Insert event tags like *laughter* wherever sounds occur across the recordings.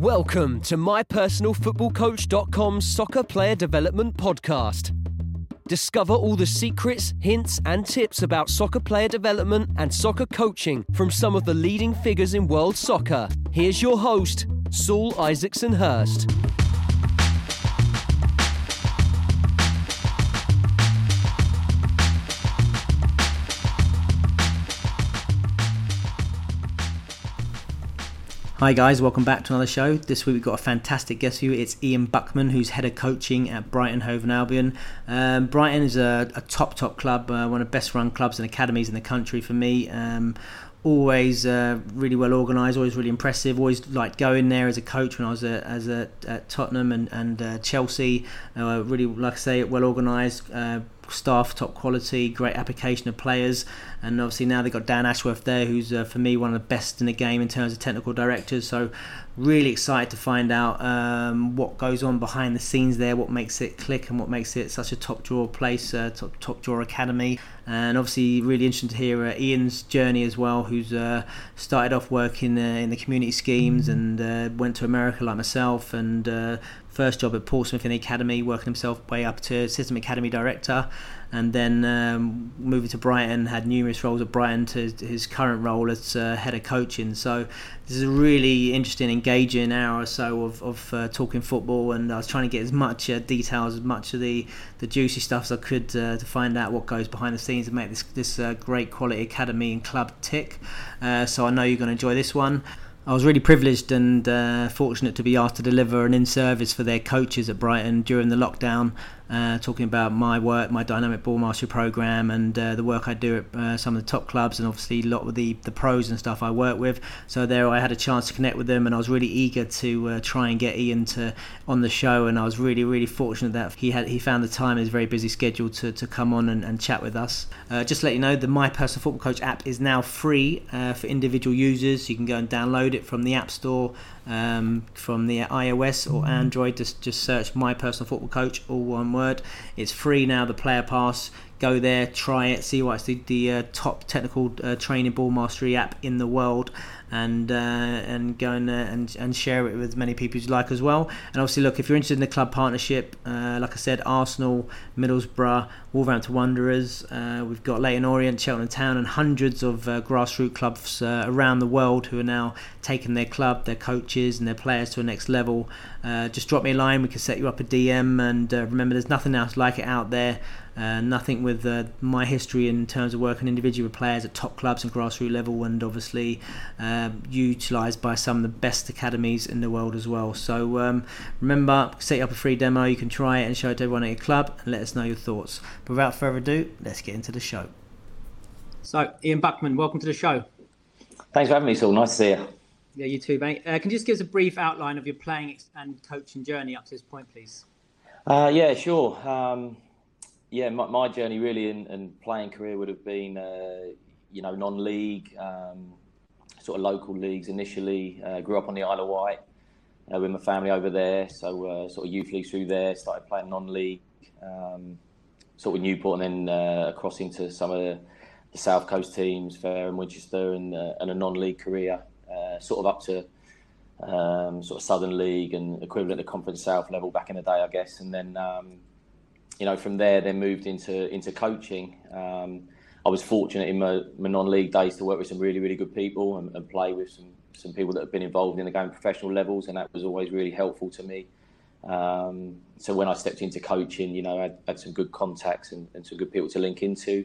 Welcome to mypersonalfootballcoach.com's soccer player development podcast. Discover all the secrets, hints, and tips about soccer player development and soccer coaching from some of the leading figures in world soccer. Here's your host, Saul Isaacson Hurst. Hi guys, welcome back to another show. This week we've got a fantastic guest for you. It's Ian Buckman, who's head of coaching at Brighton Hove and Albion. Um, Brighton is a, a, top top club, uh, one of the best run clubs and academies in the country for me. Um, always uh, really well organised, always really impressive. Always liked going there as a coach when I was a, as a, at Tottenham and, and uh, Chelsea. Uh, really, like I say, well organised uh, staff, top quality, great application of players, and obviously now they've got Dan Ashworth there, who's uh, for me one of the best in the game in terms of technical directors. So really excited to find out um, what goes on behind the scenes there, what makes it click, and what makes it such a top draw place, uh, top top draw academy. And obviously, really interesting to hear uh, Ian's journey as well, who's uh, started off working uh, in the community schemes and uh, went to America like myself, and uh, first job at Portsmouth in the academy, working himself way up to system academy director, and then um, moving to Brighton, had numerous roles at Brighton to his current role as uh, head of coaching. So this is a really interesting, engaging hour or so of, of uh, talking football, and I was trying to get as much uh, details, as much of the, the juicy stuff as I could uh, to find out what goes behind the scenes and make this this uh, great quality academy and club tick. Uh, so I know you're going to enjoy this one. I was really privileged and uh, fortunate to be asked to deliver an in service for their coaches at Brighton during the lockdown uh, talking about my work, my dynamic ball mastery program, and uh, the work I do at uh, some of the top clubs, and obviously a lot of the, the pros and stuff I work with. So there, I had a chance to connect with them, and I was really eager to uh, try and get Ian to on the show. And I was really, really fortunate that he had he found the time in his very busy schedule to, to come on and, and chat with us. Uh, just to let you know, the My Personal Football Coach app is now free uh, for individual users. You can go and download it from the App Store um, from the iOS or Android. Just just search My Personal Football Coach, all one word. It's free now. The Player Pass. Go there, try it, see why it's the, the uh, top technical uh, training ball mastery app in the world and uh, and go and, uh, and and share it with as many people as you like as well. And obviously, look if you're interested in the club partnership, uh, like I said, Arsenal, Middlesbrough, Wolverhampton Wanderers, uh, we've got Leyton Orient, Cheltenham Town, and hundreds of uh, grassroots clubs around the world who are now taking their club, their coaches, and their players to a next level. just drop me a line, we can set you up a DM, and remember, there's nothing else like it out there. Uh, nothing with uh, my history in terms of working individual players at top clubs and grassroots level, and obviously um, utilised by some of the best academies in the world as well. So um, remember, set up a free demo. You can try it and show it to everyone at your club, and let us know your thoughts. But without further ado, let's get into the show. So, Ian Buckman, welcome to the show. Thanks for having me, Saul. Nice to see you. Yeah, you too, mate. Uh, can you just give us a brief outline of your playing and coaching journey up to this point, please? Uh, yeah, sure. Um, yeah, my, my journey really in, in, playing career would have been, uh, you know, non-league, um, sort of local leagues initially. Uh, grew up on the Isle of Wight uh, with my family over there, so uh, sort of youth league through there. Started playing non-league, um, sort of Newport, and then uh, across into some of the, the, South Coast teams, Fareham Winchester, and, uh, and a non-league career, sort of up to. Um, sort of Southern League and equivalent to Conference South level back in the day, I guess, and then um, you know, from there, then moved into into coaching. Um, I was fortunate in my, my, non-league days to work with some really, really good people and, and, play with some some people that have been involved in the game professional levels, and that was always really helpful to me. Um, so when I stepped into coaching, you know, I had, had some good contacts and, and, some good people to link into.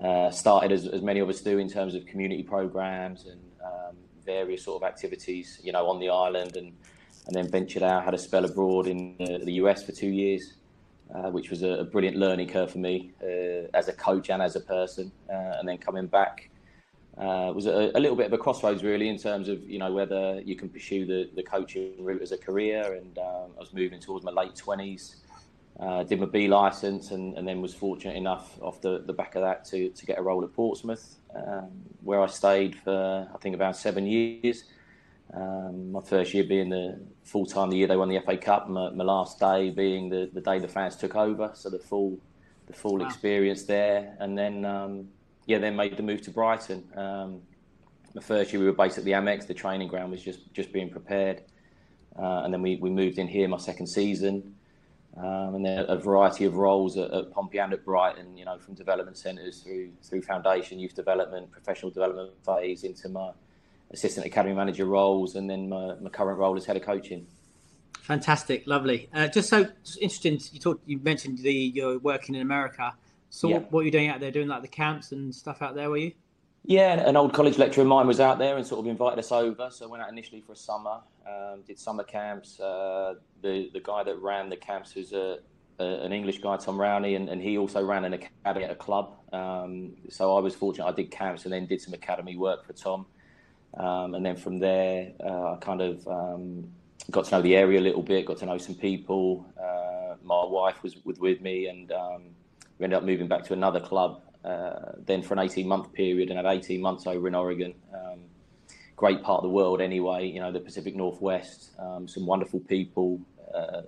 Uh, started as, as, many of us do in terms of community programs and um, various sort of activities, you know, on the island, and and then ventured out, had a spell abroad in uh, the US for two years uh, which was a, a, brilliant learning curve for me uh, as a coach and as a person. Uh, and then coming back uh, was a, a, little bit of a crossroads, really, in terms of you know whether you can pursue the, the coaching route as a career. And um, I was moving towards my late twenties. Did my B license and, and, then was fortunate enough off the, the back of that to, to get a role at Portsmouth, um, where I stayed for I think about seven years. Um, my first year being the full time the year they won the FA Cup. My, my, last day being the, the day the fans took over, so the full the full wow. experience there. And then um, yeah, then made the move to Brighton. Um, the first year we were based at the Amex. The training ground was just just being prepared. uh, and then we, we moved in here my second season. Um, and then a variety of roles at, at Pompey and at Brighton, you know, from development centres through through foundation, youth development, professional development phase into my assistant academy manager roles, and then my, my current role as head of coaching. Fantastic, lovely. Uh, just so just interesting, you talked, you mentioned the you're working in America. So yeah. what, are you doing out there, doing like the camps and stuff out there? Were you? Yeah, an old college lecturer of mine was out there and sort of invited us over. So I went out initially for a summer, um, did summer camps. Uh, the the guy that ran the camps was a, a, an English guy, Tom Rowney, and, and, he also ran an academy at a club. Um, so I was fortunate. I did camps and then did some academy work for Tom. Um, and then from there, uh, I kind of um, got to know the area a little bit, got to know some people. Uh, my wife was with, with me, and um, we ended up moving back to another club uh, then for an 18 month period and had 18 months over in Oregon. Um, great part of the world anyway, you know, the Pacific Northwest, um, some wonderful people, uh,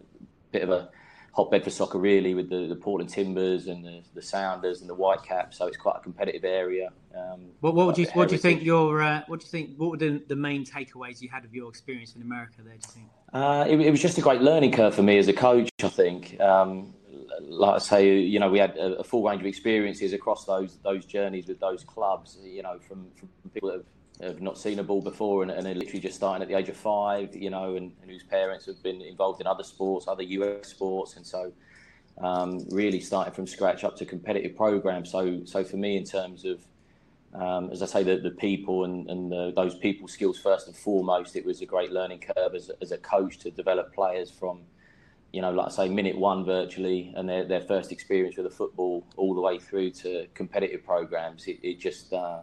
bit of a hotbed for soccer really with the, the Portland Timbers and the, the Sounders and the Whitecaps, so it's quite a competitive area. Um, what, what would you what do you think your uh, what do you think what were the, the main takeaways you had of your experience in America there? Do you think? Uh, it, it, was just a great learning curve for me as a coach. I think um, like I say, you know, we had a, a, full range of experiences across those those journeys with those clubs. You know, from, from people that have, have not seen a ball before and, and, are literally just starting at the age of five. You know, and, and whose parents have been involved in other sports, other US sports, and so um, really starting from scratch up to competitive programs. So, so for me, in terms of um, as I say, the, the people and, and the, those people skills first and foremost, it was a great learning curve as, as a coach to develop players from you know, like I say, minute one virtually, and their, their first experience with the football all the way through to competitive programs, it, it just uh,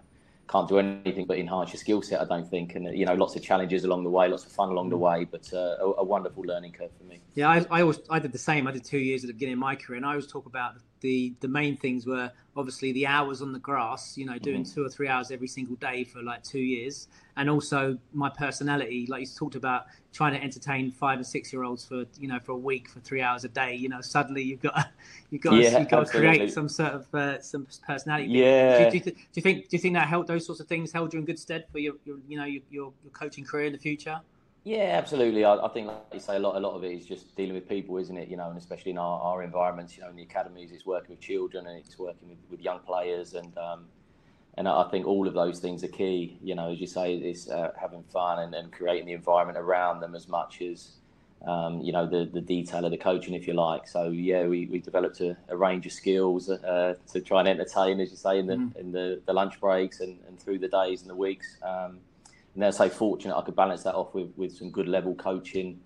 can't do anything but enhance your skill set, I don't think. And, you know, lots of challenges along the way, lots of fun along the mm. way, but uh, a, a, wonderful learning curve for me. Yeah, I, I, always, I did the same. I did two years at the beginning of my career, and I always talk about the, the main things were obviously the hours on the grass, you know, doing mm-hmm. two or three hours every single day for like two years, and also my personality, like you talked about trying to entertain five and six year olds for you know for a week for three hours a day. You know, suddenly you've got *laughs* you've got yeah, you've got to create some sort of uh, some personality. Yeah. Do, do, do, you think do you think that helped those sorts of things held you in good stead for your, your you know your, your coaching career in the future? Yeah, absolutely. I, I, think, like you say, a lot, a lot of it is just dealing with people, isn't it? You know, and especially in our, our environments, you know, in the academies, it's working with children and it's working with, with young players, and um, and I think all of those things are key. You know, as you say, it's uh, having fun and, and creating the environment around them as much as um, you know the the detail of the coaching, if you like. So yeah, we, we developed a, a range of skills uh, to try and entertain, as you say, in the mm. in the, the lunch breaks and, and through the days and the weeks. Um, and then I say fortunate I could balance that off with, with some good level coaching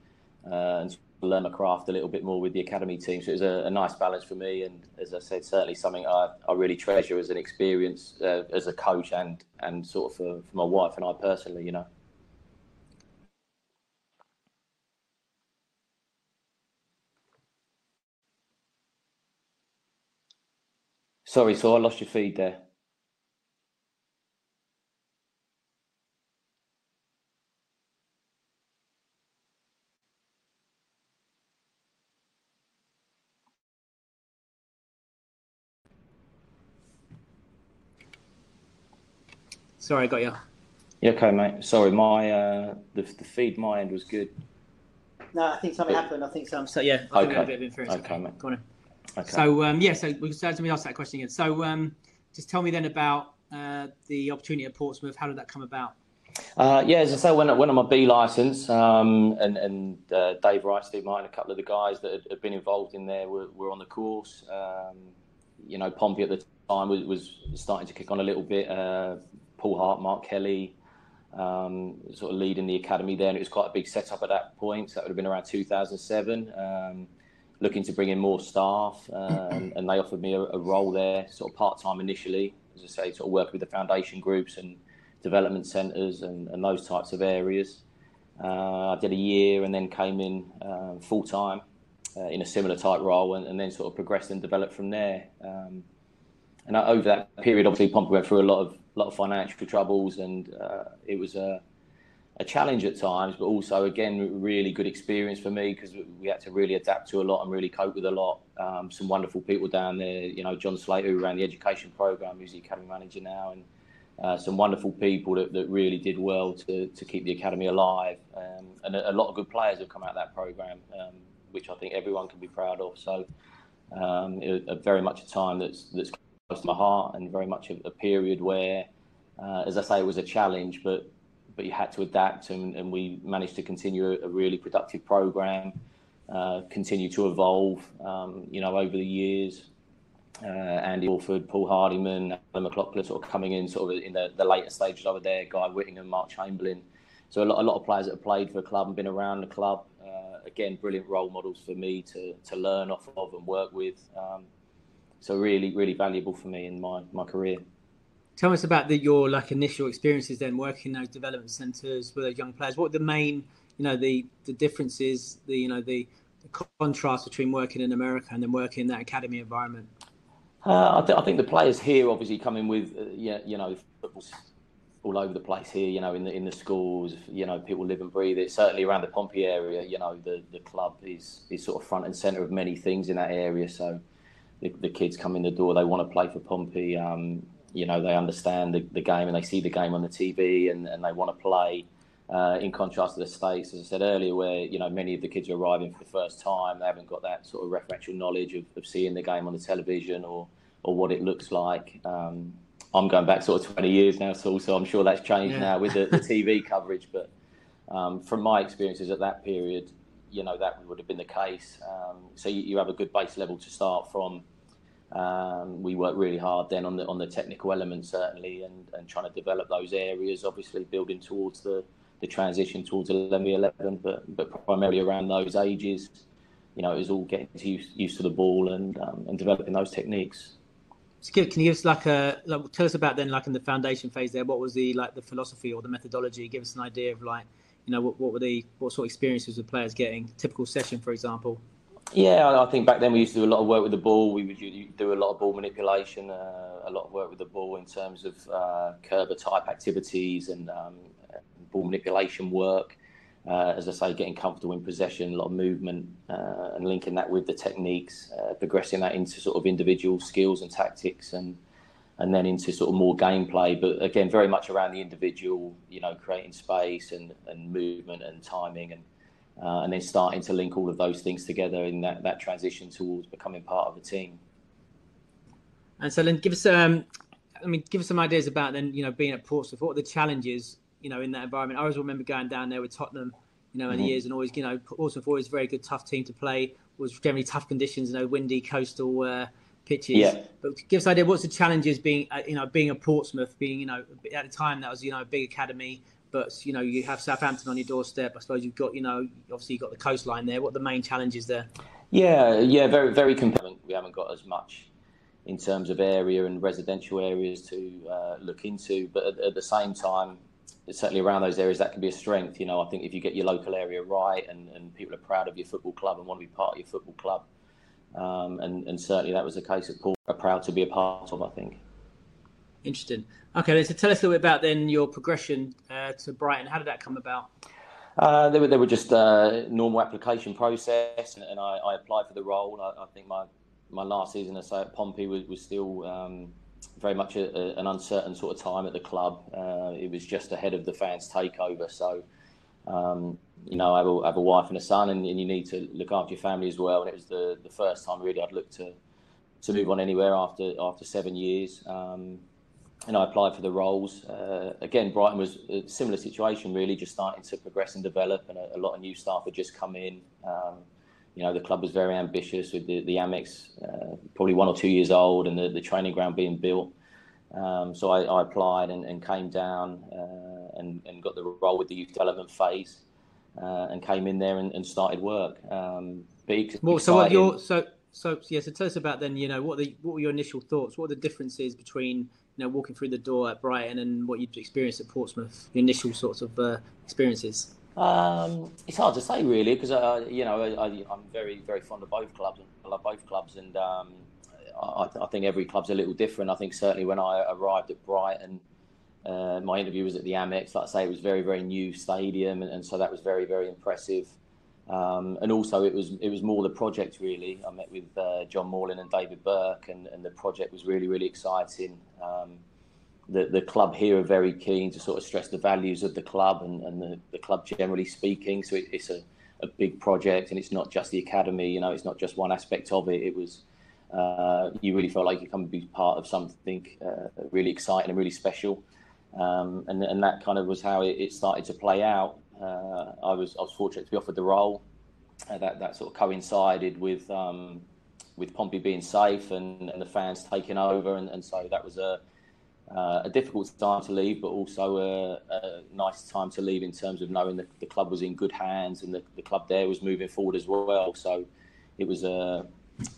uh, and learn my craft a little bit more with the academy team. So it was a, a nice balance for me, and as I said, certainly something I, I really treasure as an experience uh, as a coach and and sort of for, for my wife and I personally, you know. Sorry, so I lost your feed there. Sorry, I got you. Yeah, okay, mate. Sorry, my uh, the, the feed my end was good. No, I think something happened. I think some. So yeah, I think okay. a bit of interference. Okay, okay. mate. Go on. Okay. So um, yeah, so we can start. Let me ask that question again. So um, just tell me then about uh, the opportunity at Portsmouth. How did that come about? Uh, yeah, as I say, when I went on my B license, um, and, and uh, Dave Wright, Steve Martin, a couple of the guys that had, had been involved in there were, were on the course. Um, you know, Pompey at the time was, was, starting to kick on a little bit. Uh, Paul Hart, Mark Kelly, um, sort of leading the academy there, and it was quite a big setup at that point. So that would have been around 2007. Um, looking to bring in more staff, uh, and, they offered me a, a role there, sort of part time initially, as I say, sort of working with the foundation groups and development centres and, and, those types of areas. Uh, I did a year and then came in um, full time uh, in a similar type role, and, and, then sort of progressed and developed from there. Um, and over that period, obviously, Pompey went through a lot of lot of financial troubles, and uh, it was a, a challenge at times, but also again really good experience for me because we had to really adapt to a lot and really cope with a lot. Um, some wonderful people down there, you know, John Slater who ran the education program, who's the academy manager now, and uh, some wonderful people that, that really did well to, to keep the academy alive. Um, and a, a, lot of good players have come out of that program, um, which I think everyone can be proud of. So, um, it, a, very much a time that's that's to my heart, and very much a, a period where, uh, as I say, it was a challenge, but but you had to adapt, and, and we managed to continue a, really productive program, uh, continue to evolve, um, you know, over the years. Uh, Andy Awford, Paul Hardyman, Alan McLoughlin sort of coming in sort of in the, the later stages over there, Guy Whittingham, Mark Chamberlain. So a lot, a lot of players that have played for the club and been around the club. Uh, again, brilliant role models for me to, to learn off of and work with. Um, so really, really valuable for me in my, my career. Tell us about the, your like initial experiences then working in those development centres with those young players. What are the main, you know, the the differences, the you know the, the contrast between working in America and then working in that academy environment? Uh, I, th- I, think the players here obviously come in with, uh, yeah, you know, all over the place here. You know, in the in the schools, you know, people live and breathe it. Certainly around the Pompey area, you know, the, the club is is sort of front and centre of many things in that area. So the, the kids come in the door, they want to play for Pompey. Um, you know, they understand the, the game and they see the game on the TV and, and they want to play. Uh, in contrast to the states, as I said earlier, where you know many of the kids are arriving for the first time, they haven't got that sort of referential knowledge of, of seeing the game on the television or or what it looks like. Um, I'm going back sort of 20 years now, so also I'm sure that's changed yeah. now with the, the *laughs* TV coverage. But um, from my experiences at that period, you know that would have been the case. Um, so you, you, have a good base level to start from. Um, we worked really hard then on the on the technical elements certainly, and, and trying to develop those areas. Obviously, building towards the the transition towards 11 11, but but primarily around those ages, you know, it was all getting used, used to the ball and um, and developing those techniques. So can you give us like a like, tell us about then like in the foundation phase there? What was the like the philosophy or the methodology? Give us an idea of like you know what, what were the what sort of experiences were players getting? Typical session, for example. Yeah, I think back then we used to do a lot of work with the ball. We would do a lot of ball manipulation, uh, a lot of work with the ball in terms of uh, Coerver type activities and um, ball manipulation work. Uh, as I say, getting comfortable in possession, a lot of movement, uh, and linking that with the techniques, uh, progressing that into sort of individual skills and tactics, and and then into sort of more gameplay. But again, very much around the individual, you know, creating space and, and movement and timing, and uh, and then starting to link all of those things together in that, that transition towards becoming part of a team. And so, then give us um, I mean, give us some ideas about then, you know, being at Portsmouth. What are the challenges you know, in that environment. I always remember going down there with Tottenham, you know, in mm-hmm. the years and always, you know, also always a very good, tough team to play. Was generally tough conditions, you know, windy coastal uh, pitches. Yeah. But give us an idea, what's the challenges being, uh, you know, being a Portsmouth, being, you know, at the time that was, you know, a big academy. But you know, you have Southampton on your doorstep. I suppose you've got, you know, obviously you've got the coastline there. What are the main challenges there? Yeah, yeah, very, very compelling. We haven't got as much in terms of area and residential areas to uh, look into, but at, at, the same time, certainly around those areas that can be a strength. You know, I think if you get your local area right and, and people are proud of your football club and want to be part of your football club, um, and, and certainly that was the case at Paul, are proud to be a part of, I think. Interesting. Okay, so tell us a little bit about then your progression uh, to Brighton. How did that come about? Uh, they were they were just a normal application process, and, and I, I, applied for the role. I, I, think my my last season or so at Pompey was, was still um, very much a, a, an uncertain sort of time at the club. Uh, it was just ahead of the fans' takeover, so um, you know, I have a, have a wife and a son, and, and, you need to look after your family as well. And it was the, the first time really I'd looked to to move on anywhere after after seven years. Um, and I applied for the roles. Uh, again, Brighton was a similar situation, really, just starting to progress and develop, and a, a lot of new staff had just come in. Um, you know, the club was very ambitious with the, the Amex, uh, probably one or two years old, and the, the training ground being built. Um, so I, I, applied and, and came down uh, and, and, got the role with the youth development phase uh, and came in there and, and started work. Um, well, so what your so so yeah. So tell us about then. You know, what the what were your initial thoughts? What are the differences between know walking through the door at Brighton and what you'd experienced at Portsmouth? Your initial sorts of uh, experiences. Um, it's hard to say really because uh, you know I, am very very fond of both clubs. I love both clubs, and um, I, I, think every club's a little different. I think certainly when I arrived at Brighton, uh, my interview was at the Amex. Like I say, it was very very new stadium, and, and so that was very very impressive. Um, and also it was it was more the project really. I met with uh, John Morling and David Burke, and, and the project was really really exciting. Um, the, the club here are very keen to sort of stress the values of the club and, and the, the club generally speaking. So it, it's a, a big project and it's not just the academy, you know, it's not just one aspect of it. It was, uh, you really felt like you come to be part of something uh, really exciting and really special. Um, and, and that kind of was how it, it started to play out. Uh, I was I was fortunate to be offered the role. Uh, that that sort of coincided with um, with Pompey being safe and, and the fans taking over, and, and so that was a uh, a difficult time to leave, but also a, a, nice time to leave in terms of knowing that the club was in good hands and the, the club there was moving forward as well. So it was a,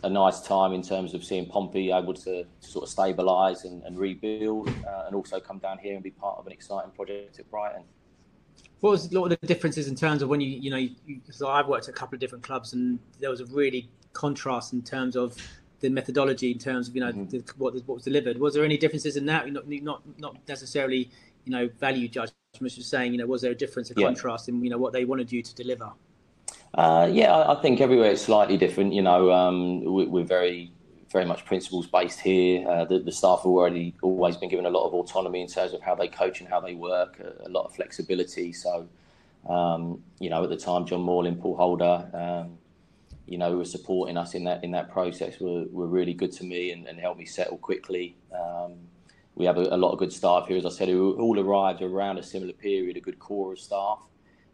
a nice time in terms of seeing Pompey able to, to sort of stabilise and, and, rebuild, uh, and also come down here and be part of an exciting project at Brighton. What was a lot of the differences in terms of when you you know? Because I've worked at a couple of different clubs, and there was a really contrast in terms of the methodology in terms of you know mm-hmm. the, what, what was delivered. Was there any differences in that? Not not not necessarily you know value judgments. Just saying you know was there a difference, a yeah. contrast in you know what they wanted you to deliver? Uh, yeah, I think everywhere it's slightly different. You know, um, we, are very very much principles based here. Uh, the, the, staff have already always been given a lot of autonomy in terms of how they coach and how they work, a, a lot of flexibility. So, um, you know, at the time, John Morling, Paul Holder, um, you know, were supporting us in that in that process were, were really good to me and, and helped me settle quickly. Um, we have a, a, lot of good staff here, as I said, who all arrived around a similar period, a good core of staff,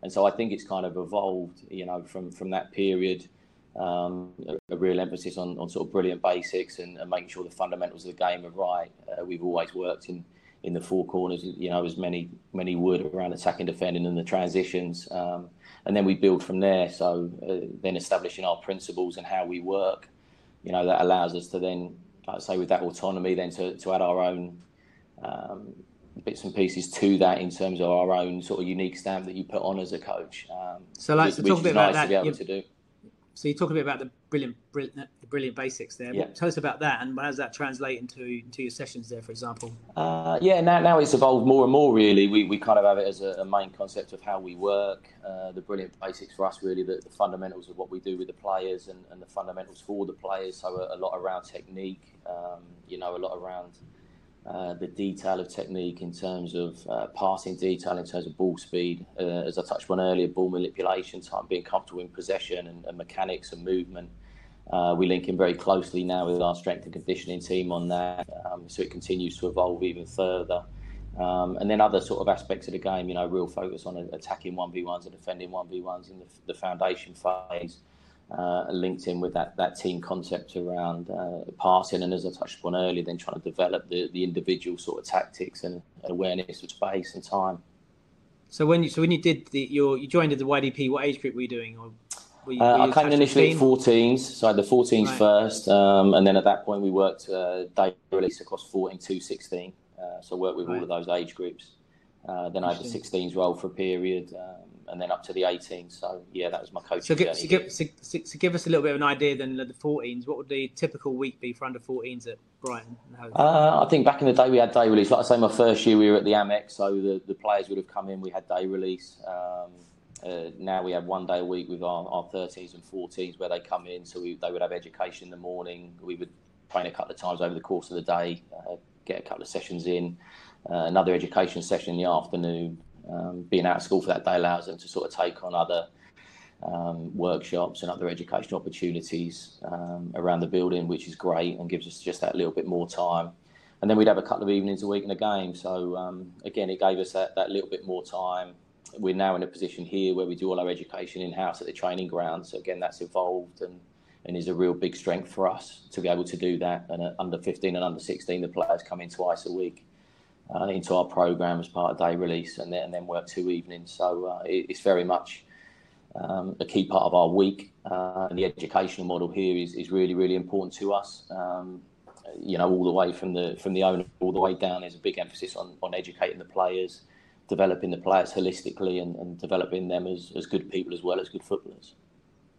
and so I think it's kind of evolved, you know, from from that period. Um, a, a, real emphasis on, on sort of brilliant basics and, and, making sure the fundamentals of the game are right. Uh, we've always worked in, in the four corners, you know, as many many would around attacking, defending, and the transitions. Um, and then we build from there. So uh, then establishing our principles and how we work, you know, that allows us to then, like I say, with that autonomy, then to, to add our own um, bits and pieces to that in terms of our own sort of unique stamp that you put on as a coach. Um, so, like, to talk a bit about nice that. To to so you talk a bit about the brilliant, brilliant, the brilliant basics there. Yeah. Tell us about that, and how does that translate into into your sessions there, for example? Uh, yeah, now now it's evolved more and more. Really, we, we kind of have it as a, a main concept of how we work. Uh, the brilliant basics for us, really, the, the, fundamentals of what we do with the players, and, and the fundamentals for the players. So a, a lot around technique, um, you know, a lot around uh, the detail of technique in terms of uh, passing detail, in terms of ball speed, uh, as I touched on earlier, ball manipulation time, being comfortable in possession and, and mechanics and movement. Uh, we link in very closely now with our strength and conditioning team on that, um, so it continues to evolve even further. Um, and then other sort of aspects of the game, you know, real focus on attacking 1v1s and defending 1v1s in the, the foundation phase uh, linked in with that, that team concept around uh, passing. And as I touched upon earlier, then trying to develop the, the individual sort of tactics and awareness of space and time. So when you so when you did the your you joined the YDP, what age group were you doing? Or were you, uh, were you I came initially at 14s, so I had the 14s right. first, um, and then at that point we worked uh, day release across 14 to 16. Uh, so I worked with right. all of those age groups. Uh, then I had the 16s role for a period. Um, and then up to the 18s. So yeah, that was my coaching. So give, so give, so, so give, us a little bit of an idea then the 14s. What would the typical week be for under 14s at Brighton? Uh, I think back in the day we had day release. Like I say, my first year we were at the Amex, so the, the players would have come in. We had day release. Um, uh, now we have one day a week with our, our 13s and 14s where they come in. So we, they would have education in the morning. We would train a couple of times over the course of the day, uh, get a couple of sessions in. Uh, another education session in the afternoon, um, being out of school for that day allows them to sort of take on other um, workshops and other educational opportunities um, around the building, which is great and gives us just that little bit more time. And then we'd have a couple of evenings a week in a game. So um, again, it gave us that, that little bit more time. We're now in a position here where we do all our education in house at the training ground. So again, that's evolved and, and is a real big strength for us to be able to do that. And under 15 and under 16, the players come in twice a week uh, into our program as part of day release and then, and then work two evenings. So uh, it, it's very much um, a key part of our week. Uh, and the educational model here is, is really, really important to us. Um, you know, all the way from the from the owner all the way down, there's a big emphasis on, on educating the players, developing the players holistically, and, and developing them as, as good people as well as good footballers.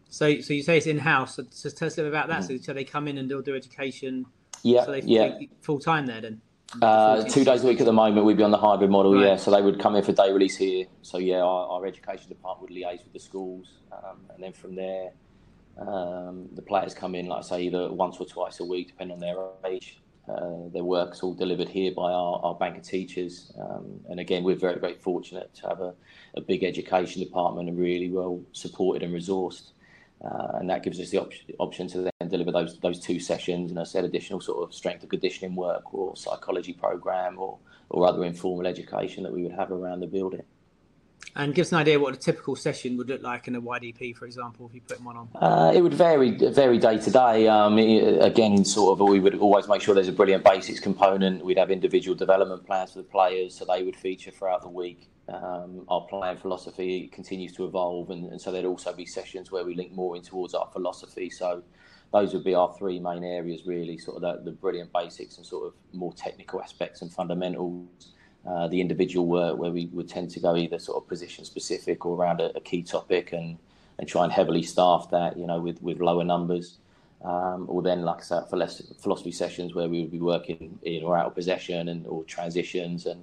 So, so you say it's in house. So, so tell us a bit about that. Mm. So, so they come in and they'll do education. Yeah, so they yeah. full time there then. Uh, two days a week at the moment, we'd be on the hybrid model, right. yeah. So they would come in for day release here. So yeah, our, our education department would liaise with the schools, um, and then from there, um, the players come in, like I say, either once or twice a week, depending on their age. uh, their work's all delivered here by our, our bank of teachers. Um, and again, we're very, very fortunate to have a, a big education department and really well supported and resourced. Uh, and that gives us the op- option to then deliver those those two sessions and I said additional sort of strength and conditioning work or psychology program or or other informal education that we would have around the building. And give us an idea what a typical session would look like in a YDP, for example, if you put one on. Uh, it would vary, vary day to day. Um, again, sort of, we would always make sure there's a brilliant basics component. We'd have individual development plans for the players, so they would feature throughout the week. Um, our playing philosophy continues to evolve, and, and, so there'd also be sessions where we link more in towards our philosophy. So those would be our three main areas, really, sort of the, the brilliant basics and sort of more technical aspects and fundamentals uh, the individual work where we would tend to go either sort of position specific or around a, a key topic and, and try and heavily staff that, you know, with, with lower numbers. Um, or then, like I said, for less philosophy sessions where we would be working in or out of possession and or transitions and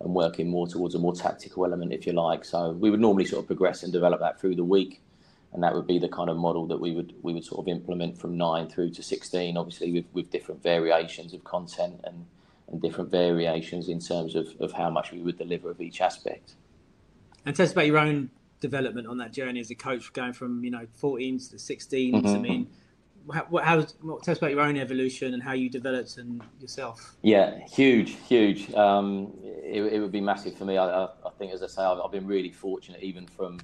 and working more towards a more tactical element, if you like. So we would normally sort of progress and develop that through the week, and that would be the kind of model that we would we would sort of implement from nine through to sixteen, obviously with with different variations of content and and different variations in terms of, of how much we would deliver of each aspect. And tell us about your own development on that journey as a coach, going from you know 14s to 16s. Mm-hmm. I mean, how, how, tell us about your own evolution and how you developed and yourself. Yeah, huge, huge. Um, it, it, would be massive for me. I, I, think, as I say, I've, I've, been really fortunate, even from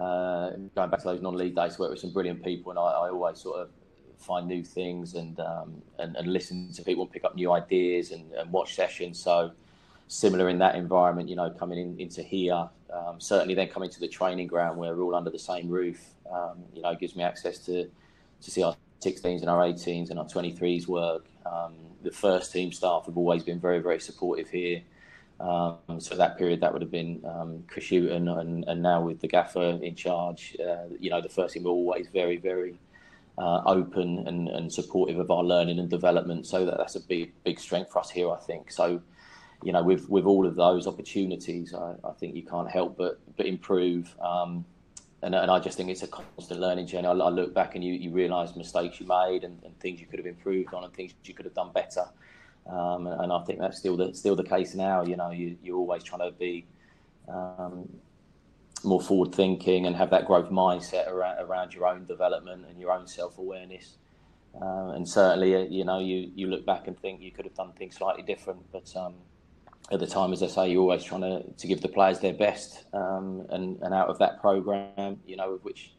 uh, going back to those non-league days, where it was some brilliant people, and I, I always sort of find new things and um, and, and, listen to people and pick up new ideas and, and, watch sessions. So similar in that environment, you know, coming in, into here, um, certainly then coming to the training ground where we're all under the same roof, um, you know, gives me access to to see our 16s and our 18s and our 23s work. Um, the first team staff have always been very very supportive here. Um, so that period, that would have been um, Chris Hughton, and, and now with the gaffer in charge, uh, you know, the first team were always very, very uh, open and, and supportive of our learning and development. So that, that's a big big strength for us here, I think. So, you know, with with all of those opportunities, I, I think you can't help but but improve. Um, and, and I just think it's a constant learning journey. I, I look back and you, you realise mistakes you made and, and, things you could have improved on and things you could have done better. Um, and, and, I think that's still the still the case now. You know, you, you're always trying to be um, more forward thinking and have that growth mindset around, around your own development and your own self awareness. Um, and certainly, uh, you know, you, you look back and think you could have done things slightly different, but um, at the time, as I say, you're always trying to, to give the players their best. Um, and, and out of that program, you know, which,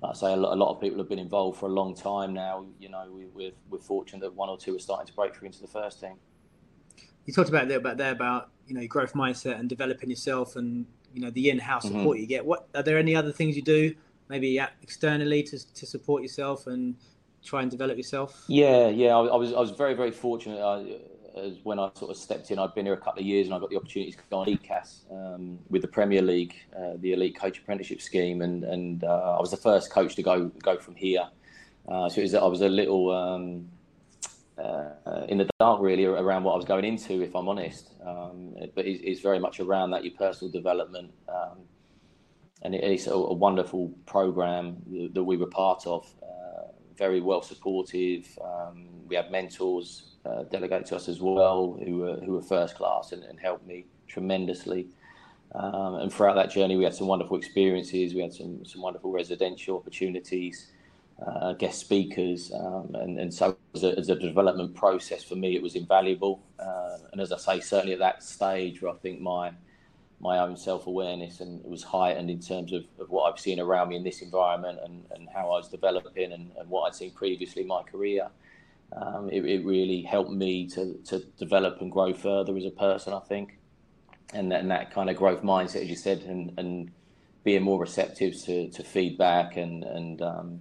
like I say, a lot, a lot, of people have been involved for a long time now. You know, we, we're, we're fortunate that one or two are starting to break through into the first team. You talked about a little bit there about you know your growth mindset and developing yourself and you know the in-house mm-hmm. support you get. What are there any other things you do, maybe externally to to support yourself and try and develop yourself? Yeah, yeah. I, I was I was very very fortunate. I, as when I sort of stepped in, I'd been here a couple of years and I got the opportunity to go on ECAS um, with the Premier League, uh, the Elite Coach Apprenticeship Scheme, and and uh, I was the first coach to go go from here. Uh, so it was, I was a little um, uh, in the dark really around what I was going into, if I'm honest. Um, but it's, very much around that your personal development, um, and it's a, a, wonderful program that we were part of. Uh, very well supportive. Um, we had mentors uh, to us as well, who were who were first class and, and helped me tremendously. Um, and throughout that journey, we had some wonderful experiences. We had some some wonderful residential opportunities uh, guest speakers, um, and, and so as a, as a, development process for me, it was invaluable. Uh, and as I say, certainly at that stage where I think my my own self awareness and was heightened in terms of, of what I've seen around me in this environment and, and how I was developing and, and what I'd seen previously in my career. Um, it, it, really helped me to, to develop and grow further as a person, I think. And that, and that kind of growth mindset, as you said, and, and being more receptive to, to feedback and, and um,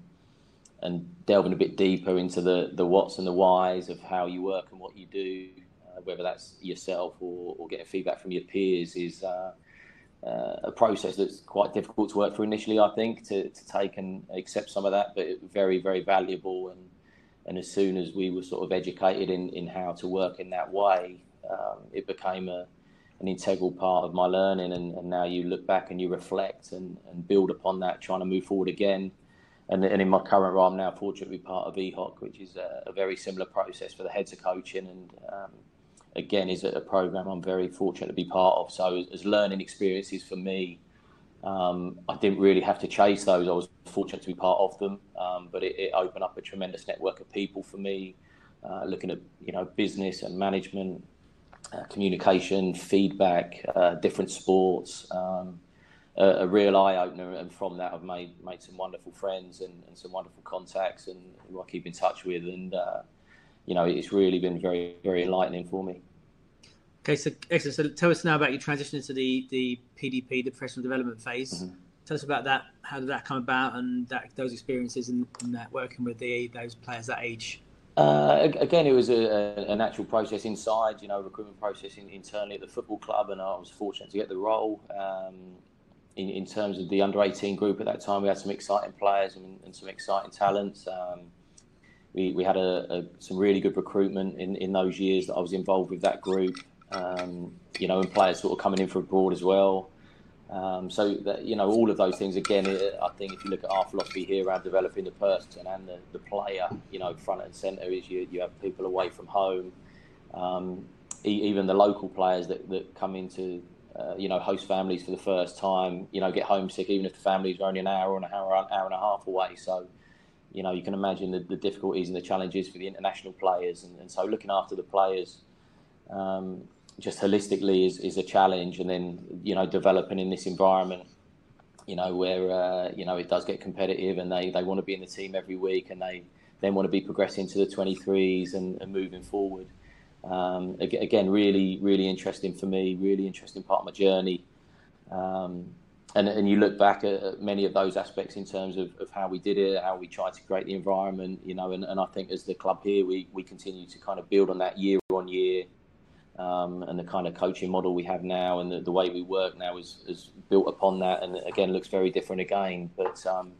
and delving a bit deeper into the, the what's and the whys of how you work and what you do, uh, whether that's yourself or, or getting feedback from your peers, is uh, uh, a process that's quite difficult to work through initially, I think, to, to take and accept some of that, but very, very valuable. And, and as soon as we were sort of educated in, in how to work in that way, um, it became a, an integral part of my learning. And, and now you look back and you reflect and, and build upon that, trying to move forward again and, and in my current role, I'm now fortunate to be part of EHOC, which is a, a very similar process for the heads of coaching, and um, again is a, a, program I'm very fortunate to be part of. So as, as learning experiences for me, um, I didn't really have to chase those. I was fortunate to be part of them, um, but it, it, opened up a tremendous network of people for me, uh, looking at you know business and management, uh, communication, feedback, uh, different sports. Um, a, a real eye opener, and from that, I've made made some wonderful friends and, and some wonderful contacts, and who I keep in touch with, and uh, you know, it's really been very very enlightening for me. Okay, so excellent. So tell us now about your transition into the the PDP, the professional development phase. Mm-hmm. Tell us about that. How did that come about, and that those experiences and, that working with the those players that age. Uh, again, it was a, a, natural process inside, you know, recruitment process in, internally at the football club, and I was fortunate to get the role. Um, in, in terms of the under 18 group at that time, we had some exciting players and, and some exciting talents. Um, we, we had a, a, some really good recruitment in, in those years that I was involved with that group, um, you know, and players sort of coming in from abroad as well. Um, so, that, you know, all of those things, again, I think if you look at our philosophy here around developing the person and the, the player, you know, front and centre is you, you have people away from home. Um, even the local players that, that come into uh, you know, host families for the first time, you know, get homesick, even if the families are only an hour or an hour, hour and a half away. So, you know, you can imagine the, the difficulties and the challenges for the international players. And, and so looking after the players um, just holistically is, is a challenge. And then, you know, developing in this environment, you know, where, uh, you know, it does get competitive and they, they want to be in the team every week and they then want to be progressing to the 23s and, and moving forward. Um, again, really, really interesting for me. Really interesting part of my journey. Um, and, and you look back at, many of those aspects in terms of, of how we did it, how we tried to create the environment, you know, and, and I think as the club here, we, we continue to kind of build on that year on year. Um, and the kind of coaching model we have now and the, the way we work now is, is built upon that and again looks very different again. But um,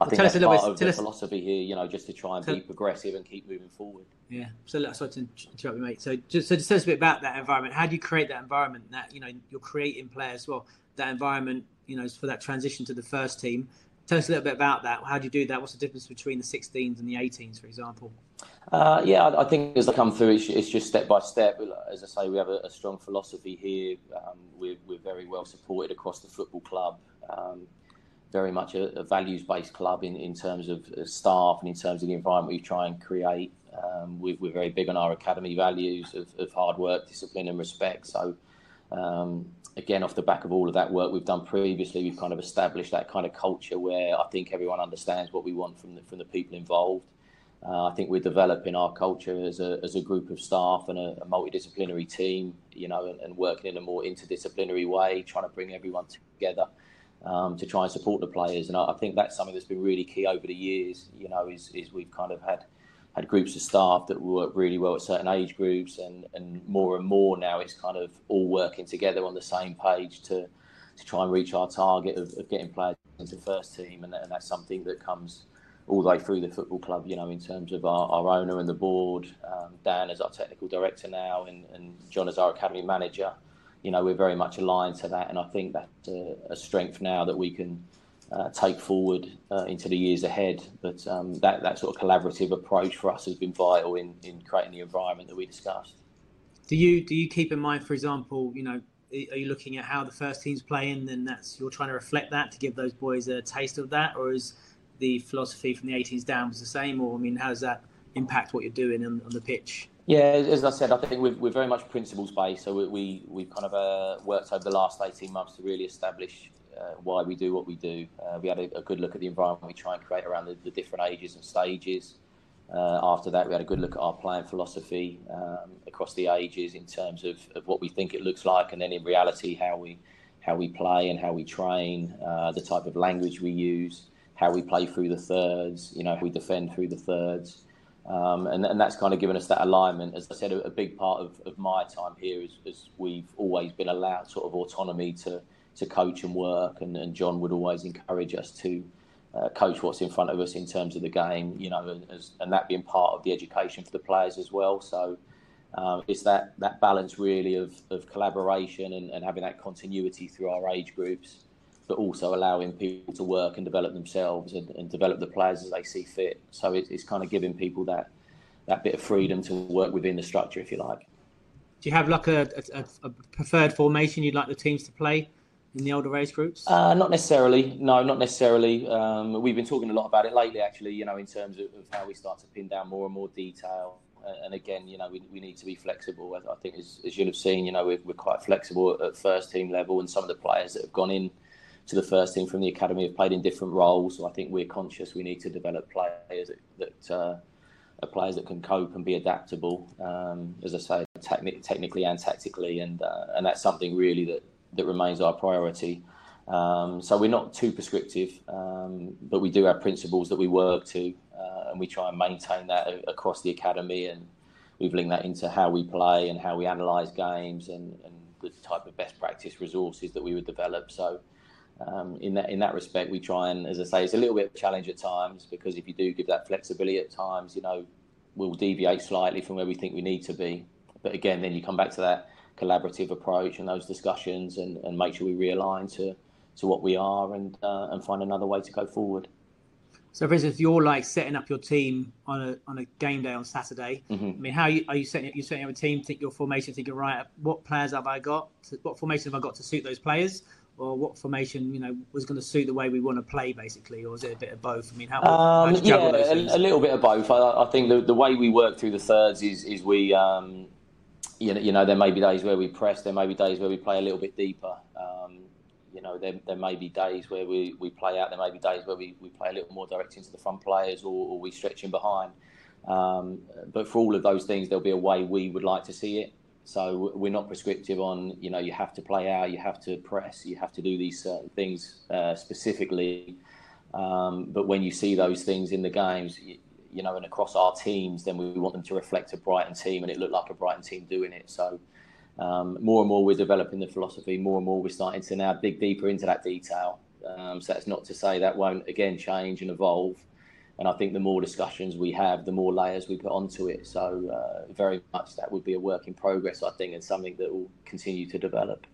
I think that's part bit, of the us, philosophy here, you know, just to try and tell, be progressive and keep moving forward. Yeah. So sorry to interrupt you, mate. So just so just tell us a bit about that environment. How do you create that environment that you know you're creating players? Well, that environment, you know, for that transition to the first team. Tell us a little bit about that. How do you do that? What's the difference between the 16s and the 18s, for example? Uh, yeah, I think as they come through, it's, it's, just step by step. As I say, we have a, a strong philosophy here. Um, we're, we're, very well supported across the football club. Um, very much a, a values-based club in, in terms of staff and in terms of the environment we try and create. Um, we, are very big on our academy values of, of, hard work, discipline, and respect. So, um, again, off the back of all of that work we've done previously, we've kind of established that kind of culture where I think everyone understands what we want from the, from the people involved. Uh, I think we're developing our culture as a, as a group of staff and a, a multidisciplinary team, you know, and, and, working in a more interdisciplinary way, trying to bring everyone together um, to try and support the players. And I, I, think that's something that's been really key over the years. You know, is, is we've kind of had had groups of staff that work really well at certain age groups, and, and more and more now it's kind of all working together on the same page to to try and reach our target of, of getting players into first team, and, and that's something that comes all the way through the football club, you know, in terms of our, our owner and the board, um, Dan as our technical director now, and, and John as our academy manager you know, we're very much aligned to that, and I think that's a, a strength now that we can uh, take forward uh, into the years ahead. But um, that that sort of collaborative approach for us has been vital in, in creating the environment that we discussed. Do you do you keep in mind, for example, you know, are you looking at how the first team's playing? Then that's you're trying to reflect that to give those boys a taste of that, or is the philosophy from the 18s downwards the same? Or I mean, how does that impact what you're doing on, on the pitch? Yeah, as I said, I think we're, we're very much principles based. So we, we we've kind of uh, worked over the last eighteen months to really establish uh, why we do what we do. Uh, we had a, a, good look at the environment we try and create around the, the different ages and stages. Uh, after that, we had a good look at our playing philosophy um, across the ages in terms of, of what we think it looks like, and then in reality, how we how we play and how we train, uh, the type of language we use, how we play through the thirds, you know, how we defend through the thirds. Um, and, and that's kind of given us that alignment. As I said, a, a big part of, of my time here is, is, we've always been allowed sort of autonomy to, to coach and work, and, and John would always encourage us to uh, coach what's in front of us in terms of the game, you know, as, and that being part of the education for the players as well. So um, it's that, that balance really of, of collaboration and, and having that continuity through our age groups. But also allowing people to work and develop themselves and, and develop the players as they see fit. So it, it's kind of giving people that that bit of freedom to work within the structure, if you like. Do you have like a, a, a preferred formation you'd like the teams to play in the older age groups? Uh, not necessarily. No, not necessarily. Um, we've been talking a lot about it lately, actually. You know, in terms of, of how we start to pin down more and more detail and again, you know, we, we need to be flexible. I think, as, as you'll have seen, you know, we're, we're quite flexible at first team level, and some of the players that have gone in to the first team from the academy have played in different roles. So I think we're conscious we need to develop players that, that uh, are players that can cope and be adaptable. Um, as I say, techni- technically and tactically, and uh, and that's something really that that remains our priority. Um, so we're not too prescriptive, um, but we do have principles that we work to, uh, and we try and maintain that across the academy. And we've linked that into how we play and how we analyse games and, and, the type of best practice resources that we would develop. So um, in that in that respect, we try and, as I say, it's a little bit of a challenge at times because if you do give that flexibility at times, you know, we'll deviate slightly from where we think we need to be. But again, then you come back to that collaborative approach and those discussions and, and make sure we realign to to what we are and uh, and find another way to go forward. So, for instance, you're like setting up your team on a on a game day on Saturday, mm-hmm. I mean, how are you, are you setting you setting up a team? Think your formation, thinking right, what players have I got? What formation have I got to suit those players? Or what formation, you know, was going to suit the way we want to play, basically, or is it a bit of both? I mean, how, um, yeah, a, a, little bit of both. I, I, think the, the way we work through the thirds is is we, um, you know, you know, there may be days where we press, there may be days where we play a little bit deeper. Um, you know, there, there may be days where we, we play out, there may be days where we, we play a little more direct into the front players or, or we stretch in behind. Um, but for all of those things, there'll be a way we would like to see it. So we're not prescriptive on, you know, you have to play out, you have to press, you have to do these certain things uh, specifically. Um, but when you see those things in the games, you, you, know, and across our teams, then we want them to reflect a Brighton team, and it looked like a Brighton team doing it. So um, more and more we're developing the philosophy, more and more we're starting to now dig deeper into that detail. Um, so that's not to say that won't again change and evolve. And I think the more discussions we have, the more layers we put onto it. So uh, very much that would be a work in progress, I think, and something that will continue to develop.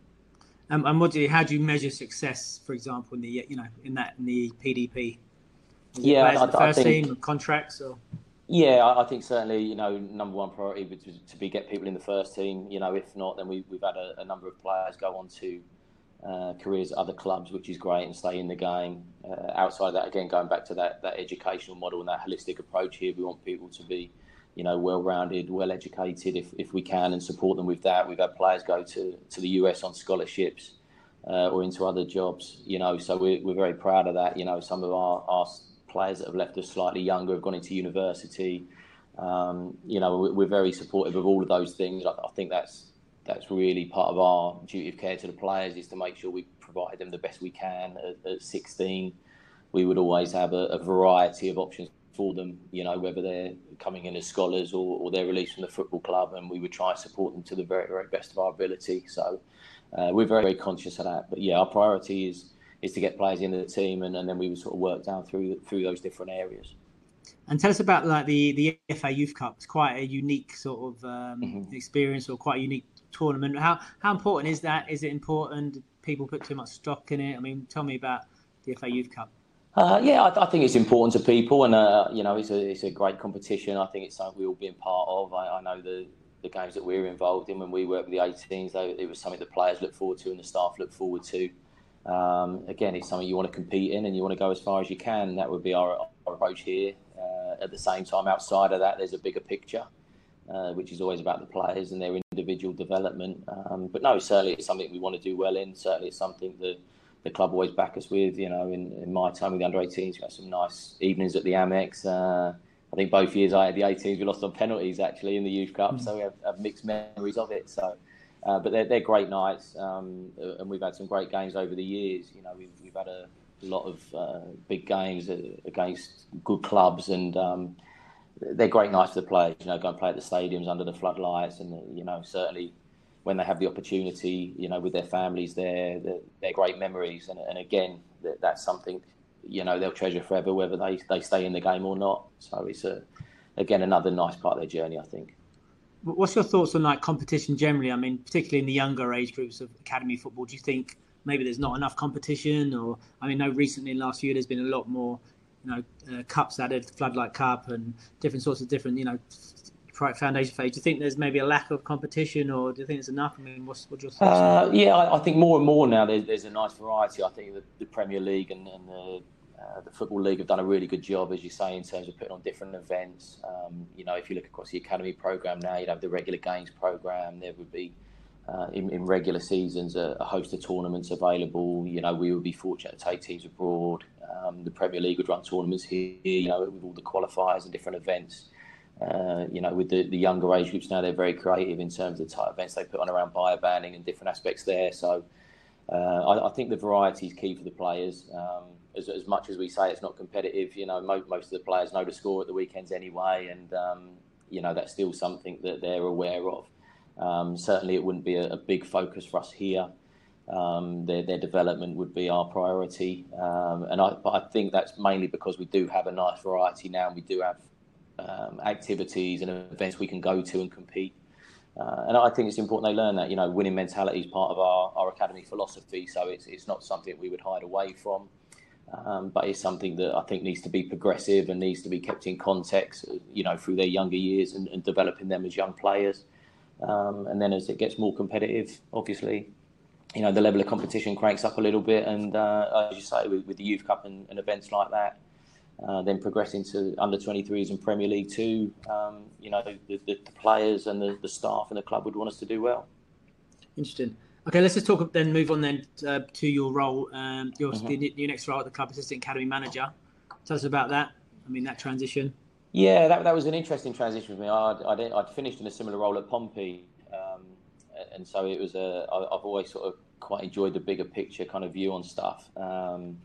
Um, and what do you, how do you measure success, for example, in the you know in that in the PDP? Is yeah, I, the first I think, team contracts or yeah, I, think certainly you know number one priority would to, be get people in the first team. You know, if not, then we, we've had a, a number of players go on to uh, careers at other clubs, which is great, and stay in the game. Uh, outside of that, again, going back to that that educational model and that holistic approach here, we want people to be, you know, well-rounded, well-educated, if, if we can, and support them with that. We've had players go to, to the US on scholarships uh, or into other jobs, you know, so we're, we're very proud of that. You know, some of our, our players that have left us slightly younger have gone into university. Um, you know, we're, very supportive of all of those things. I, I, think that's that's really part of our duty of care to the players is to make sure we provide them the best we can. At, at 16, we would always have a, a, variety of options for them. You know, whether they're coming in as scholars or, or they're released from the football club, and we would try and support them to the very very best of our ability. So uh, we're very very conscious of that. But yeah, our priority is is to get players into the team, and, and then we would sort of work down through through those different areas. And tell us about like the the FA Youth Cup. It's quite a unique sort of um, mm-hmm. experience, or quite a unique tournament. How how important is that? Is it important? People put too much stock in it. I mean, tell me about the FA Youth Cup. Uh, yeah, I, I, think it's important to people, and uh, you know, it's a it's a great competition. I think it's something we all been part of. I, I know the the games that we were involved in when we worked with the 18s, though, it was something the players look forward to and the staff look forward to. Um, again, it's something you want to compete in and you want to go as far as you can. That would be our, our approach here. Uh, at the same time, outside of that, there's a bigger picture, uh, which is always about the players and their individual development. Um, but no, certainly it's something we want to do well in. Certainly it's something that the club always back us with. You know, in, in my time with the under 18s, we had some nice evenings at the Amex. Uh, I think both years I had the 18s, we lost on penalties actually in the Youth Cup, mm. so we have, have mixed memories of it. So uh, but they're, they're great nights, um, and we've had some great games over the years. You know, we've, we've had a lot of uh, big games against good clubs, and um, they're great nights for the players. You know, go and play at the stadiums under the floodlights, and you know, certainly when they have the opportunity, you know, with their families there, they're, they're great memories. And, and again, that, that's something you know they'll treasure forever, whether they they stay in the game or not. So it's a again another nice part of their journey, I think. What's your thoughts on like competition generally? I mean, particularly in the younger age groups of academy football, do you think maybe there's not enough competition, or I mean, no, recently in the last year there's been a lot more, you know, uh, cups added, Floodlight Cup, and different sorts of different, you know, foundation phase. Do you think there's maybe a lack of competition, or do you think it's enough? I mean, what's, what's your thoughts? Uh, yeah, I, I, think more and more now there's, there's a nice variety. I think the, the Premier League and, and the uh, the Football League have done a really good job, as you say, in terms of putting on different events. Um, you know, if you look across the academy program now, you'd have the regular games program. There would be uh, in, in, regular seasons a, a, host of tournaments available. You know, we would be fortunate to take teams abroad. Um, the Premier League would run tournaments here. You know, with all the qualifiers and different events. Uh, you know, with the, the younger age groups now, they're very creative in terms of the type of events they put on around bio-banding and different aspects there. So uh, I, I, think the variety is key for the players. Um, as, as, much as we say it's not competitive, you know, mo- most of the players know the score at the weekends anyway, and um, you know that's still something that they're aware of. Um, certainly, it wouldn't be a, a, big focus for us here. Um, their, their development would be our priority, um, and I, I think that's mainly because we do have a nice variety now, and we do have um, activities and events we can go to and compete. Uh, and I think it's important they learn that, you know, winning mentality is part of our, our academy philosophy. So it's, it's not something we would hide away from. Um, but it's something that I think needs to be progressive and needs to be kept in context, you know, through their younger years and, and developing them as young players. Um, and then as it gets more competitive, obviously, you know, the level of competition cranks up a little bit. And uh, as you say, with, with, the Youth Cup and, and events like that, uh, then progressing to under 23s and Premier League two, um, you know, the, the, the, players and the, the staff and the club would want us to do well. Interesting. Okay, let's just talk. Then move on then uh, to your role, um, your, mm-hmm. your next role at the club, assistant academy manager. Tell us about that. I mean, that transition. Yeah, that, that was an interesting transition for me. I'd, I'd, I'd finished in a similar role at Pompey, um, and so it was I've always sort of quite enjoyed the bigger picture kind of view on stuff. Um,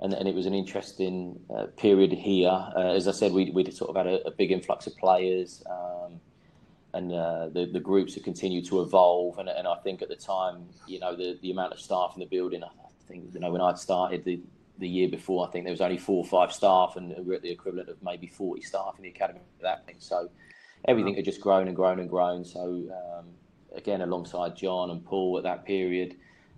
and, and it was an interesting uh, period here. Uh, as I said, we we sort of had a, a big influx of players, um, and uh, the the groups have continued to evolve. And, and I think at the time, you know, the the amount of staff in the building, I think you know when I'd started the the year before, I think there was only four or five staff, and we're at the equivalent of maybe forty staff in the academy at that point. So everything had just grown and grown and grown. So um, again, alongside John and Paul at that period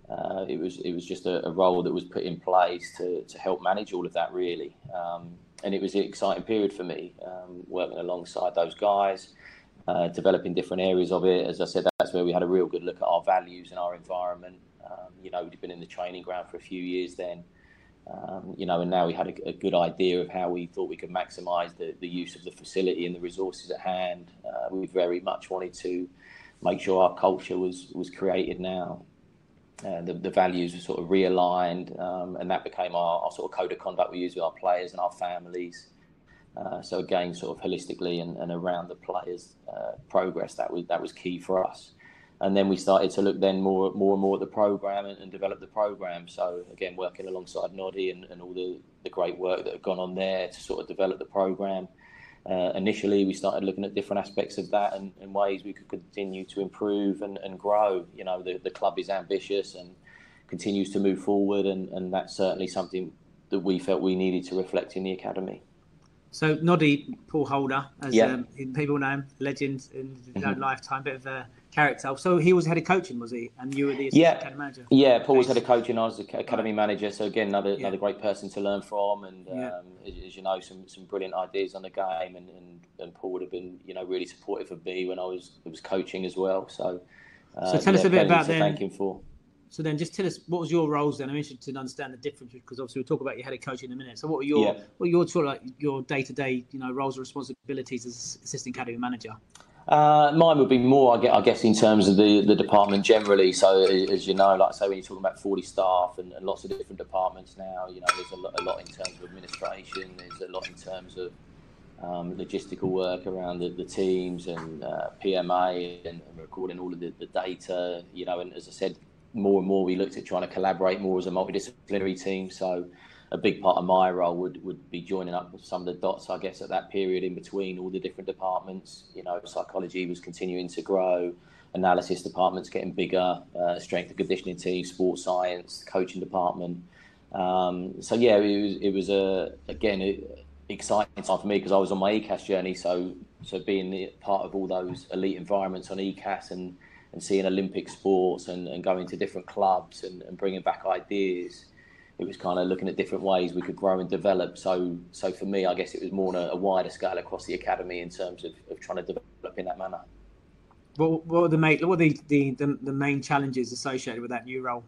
uh, it was it was just a, a, role that was put in place to, to help manage all of that really, um, and it was an exciting period for me um, working alongside those guys, uh, developing different areas of it. As I said, that's where we had a real good look at our values and our environment. Um, you know, we'd been in the training ground for a few years then. Um, you know, and now we had a, a, good idea of how we thought we could maximise the, the use of the facility and the resources at hand. Uh, we very much wanted to make sure our culture was was created now uh, the, the, values were sort of realigned, um, and that became our, our, sort of code of conduct we use with our players and our families. Uh, so again, sort of holistically and, and around the players' uh, progress, that was that was key for us. And then we started to look then more more and more at the program and, and develop the program. So again, working alongside Noddy and, and all the, the great work that had gone on there to sort of develop the program uh, initially we started looking at different aspects of that and, and ways we could continue to improve and, and grow. You know, the, the club is ambitious and continues to move forward, and, and that's certainly something that we felt we needed to reflect in the academy. So Noddy Paul Holder, as yeah. um, people know him, legend in his mm-hmm. own lifetime, bit of a character. So he was head of coaching, was he? And you were the yeah. academy manager. Yeah, Paul was head of coaching. I was the academy manager. So again, another yeah. another great person to learn from, and um, as, as, you know, some some brilliant ideas on the game, and, and, and Paul would have been you know really supportive of me when I was was coaching as well. So. Uh, so tell us a bit about then. Thank him for. So then, just tell us what was your roles then. I'm interested to understand the difference because obviously we'll talk about your head of coaching in a minute. So what were your yeah. what were your sort of like your day to day you know roles and responsibilities as assistant academy manager? Uh, mine would be more, I guess, in terms of the, the department generally. So, as you know, like I say, when you're talking about 40 staff and, and lots of different departments now, you know, there's a lot, a lot in terms of administration, there's a lot in terms of um, logistical work around the, the teams and uh, PMA and, and, recording all of the, the, data, you know, and as I said, more and more we looked at trying to collaborate more as a multidisciplinary team. So, a big part of my role would, would be joining up with some of the dots, I guess, at that period in between all the different departments. You know, psychology was continuing to grow, analysis departments getting bigger, uh, strength and conditioning team, sports science, coaching department. Um, so yeah, it was it was a again a exciting time for me because I was on my ECAS journey. So so being part of all those elite environments on ECAS and and seeing Olympic sports and, and going to different clubs and, and bringing back ideas. It was kind of looking at different ways we could grow and develop. So, so for me, I guess it was more on a, a wider scale across the academy in terms of, of trying to develop in that manner. What, what were the main, what were the, the, the, the main challenges associated with that new role?